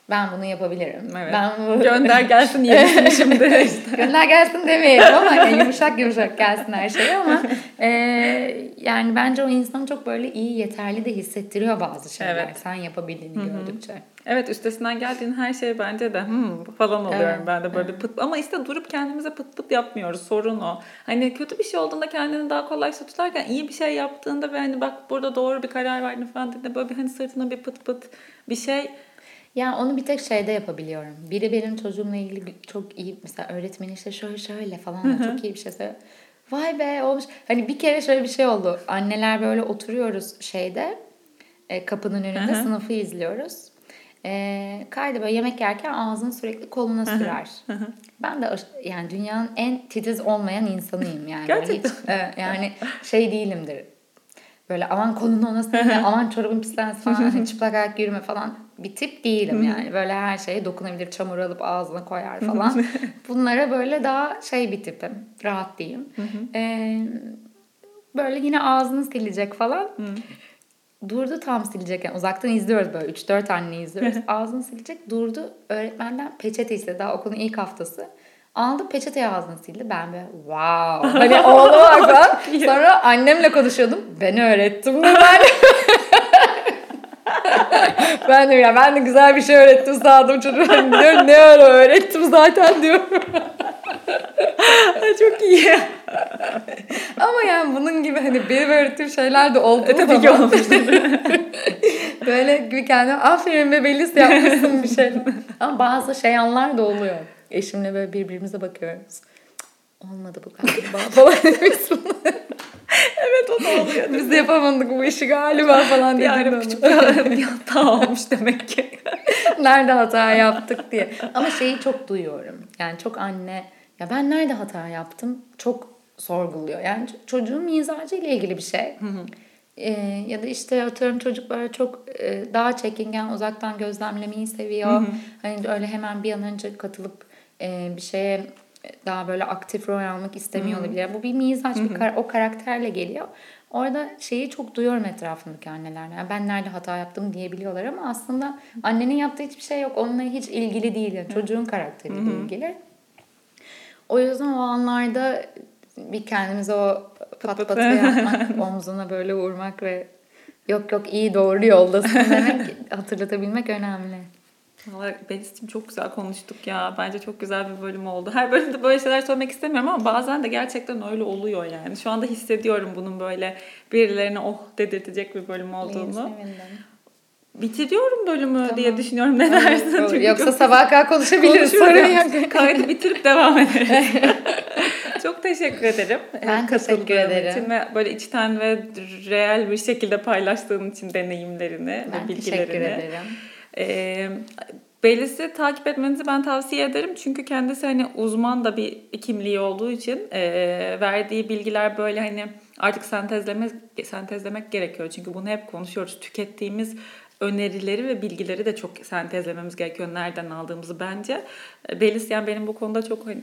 ben bunu yapabilirim. Evet. Ben bu... Gönder gelsin yenisini şimdi. Gönder gelsin demeyelim ama yani yumuşak yumuşak gelsin her şey ama e, yani bence o insanı çok böyle iyi yeterli de hissettiriyor bazı şeyler. Evet. Sen yapabildiğini Hı-hı. gördükçe. Evet üstesinden geldiğin her şey bence de hmm, falan oluyorum evet. ben de böyle evet. pıt ama işte durup kendimize pıt pıt yapmıyoruz sorun o. Hani kötü bir şey olduğunda kendini daha kolay tutarken iyi bir şey yaptığında ve hani bak burada doğru bir karar verdin falan dediğinde böyle bir hani sırtına bir pıt pıt bir şey yani onu bir tek şeyde yapabiliyorum. Biri benim çocuğumla ilgili çok iyi mesela öğretmeni işte şöyle şöyle falan çok iyi bir şey söylüyor. Vay be olmuş. Hani bir kere şöyle bir şey oldu. Anneler böyle oturuyoruz şeyde e, kapının önünde sınıfı izliyoruz. E, Kaydı böyle yemek yerken ağzını sürekli koluna sürer. ben de yani dünyanın en titiz olmayan insanıyım yani. Gerçekten. Hiç, e, yani şey değilimdir böyle aman kolunu ona sürme, aman çorabın pislensin falan, hani çıplak ayak yürüme falan bir tip değilim yani. Böyle her şeye dokunabilir, çamur alıp ağzına koyar falan. Bunlara böyle daha şey bir tipim, rahat diyeyim. ee, böyle yine ağzını silecek falan. Durdu tam silecekken uzaktan izliyoruz böyle 3-4 anne izliyoruz. ağzını silecek durdu öğretmenden peçete istedi daha okulun ilk haftası. Aldı peçeteye ağzını sildi. Ben böyle wow. Hani oğluma bak Sonra annemle konuşuyordum. Ben öğrettim ben. ben de ya ben de güzel bir şey öğrettim sağdım çocuğa. Diyor ne ara öğrettim zaten diyor. Çok iyi. Ama yani bunun gibi hani benim öğrettiğim şeyler de oldu. E, tabii ki olmuş. Böyle gibi kendime aferin be Belis yapmışsın bir şey. Ama bazı şey anlar da oluyor. Eşimle böyle birbirimize bakıyoruz. Olmadı bu galiba falan evet o Biz de yapamadık bu işi galiba falan bir ara küçük bir, bir hata olmuş demek ki. nerede hata yaptık diye. Ama şeyi çok duyuyorum. Yani çok anne ya ben nerede hata yaptım çok sorguluyor. Yani çocuğun mizacı ile ilgili bir şey. Hı hı. Ee, ya da işte atıyorum çocuk böyle çok e, daha çekingen uzaktan gözlemlemeyi seviyor. Hı hı. Hani öyle hemen bir an önce katılıp e, bir şeye daha böyle aktif rol almak istemiyor olabilir. Yani bu bir mizaç, bir kar- o karakterle geliyor. Orada şeyi çok duyuyorum etrafımdaki annelerden. Yani ben nerede hata yaptım diyebiliyorlar ama aslında annenin yaptığı hiçbir şey yok. Onunla hiç ilgili değil. Yani çocuğun karakteriyle ilgili. O yüzden o anlarda bir kendimize o pat patı yapmak, omzuna böyle vurmak ve yok yok iyi doğru yoldasın demek hatırlatabilmek önemli. Valla Belis'cim çok güzel konuştuk ya. Bence çok güzel bir bölüm oldu. Her bölümde böyle şeyler söylemek istemiyorum ama bazen de gerçekten öyle oluyor yani. Şu anda hissediyorum bunun böyle birilerine oh dedirtecek bir bölüm olduğunu. Bitiriyorum bölümü tamam. diye düşünüyorum. Ne dersin? Çünkü Yoksa çok... sabaha kadar konuşabiliriz. Sorun. Kaydı bitirip devam ederiz. çok teşekkür ederim. Ben teşekkür ederim. için ve böyle içten ve reel bir şekilde paylaştığın için deneyimlerini ben ve bilgilerini. teşekkür ederim. E, Belis'i takip etmenizi ben tavsiye ederim. Çünkü kendisi hani uzman da bir kimliği olduğu için e, verdiği bilgiler böyle hani artık sentezlemek, sentezlemek gerekiyor. Çünkü bunu hep konuşuyoruz. Tükettiğimiz önerileri ve bilgileri de çok sentezlememiz gerekiyor. Nereden aldığımızı bence. Belis yani benim bu konuda çok hani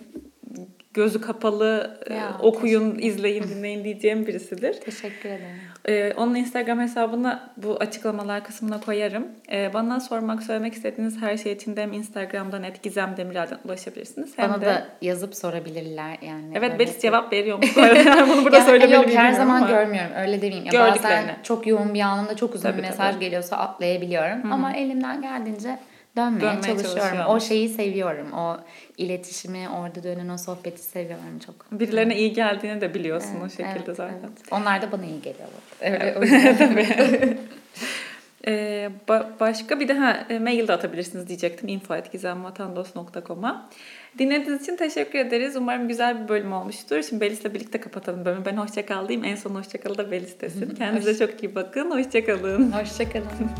gözü kapalı ya, okuyun, izleyin, dinleyin diyeceğim birisidir. Teşekkür ederim. Ee, onun Instagram hesabını bu açıklamalar kısmına koyarım. Ee, bana sormak, söylemek istediğiniz her şey için de hem Instagram'dan et Gizem Demirel'den ulaşabilirsiniz. Hem bana de... da yazıp sorabilirler yani. Evet Belis bir... cevap veriyormuş. yani bunu burada söylemeliyim. Yok her zaman ama. görmüyorum öyle demeyeyim. Ya bazen çok yoğun bir anında çok uzun tabii, bir mesaj tabii. geliyorsa atlayabiliyorum. Hı-hı. Ama elimden geldiğince dönmeye, dönmeye çalışıyorum. O şeyi seviyorum. O iletişimi, orada dönen o sohbeti seviyorum çok. Birilerine iyi geldiğini de biliyorsun evet, o şekilde evet, zaten. Evet. Onlar da bana iyi geliyor. Evet, evet. Tabii. Ee, ba- başka bir daha e, mail de atabilirsiniz diyecektim. info.gizemvatandos.com'a Dinlediğiniz için teşekkür ederiz. Umarım güzel bir bölüm olmuştur. Şimdi Belis'le birlikte kapatalım bölümü. Ben hoşçakal diyeyim. En son hoşçakal da Belis desin. Kendinize çok iyi bakın. Hoşçakalın. Hoşçakalın.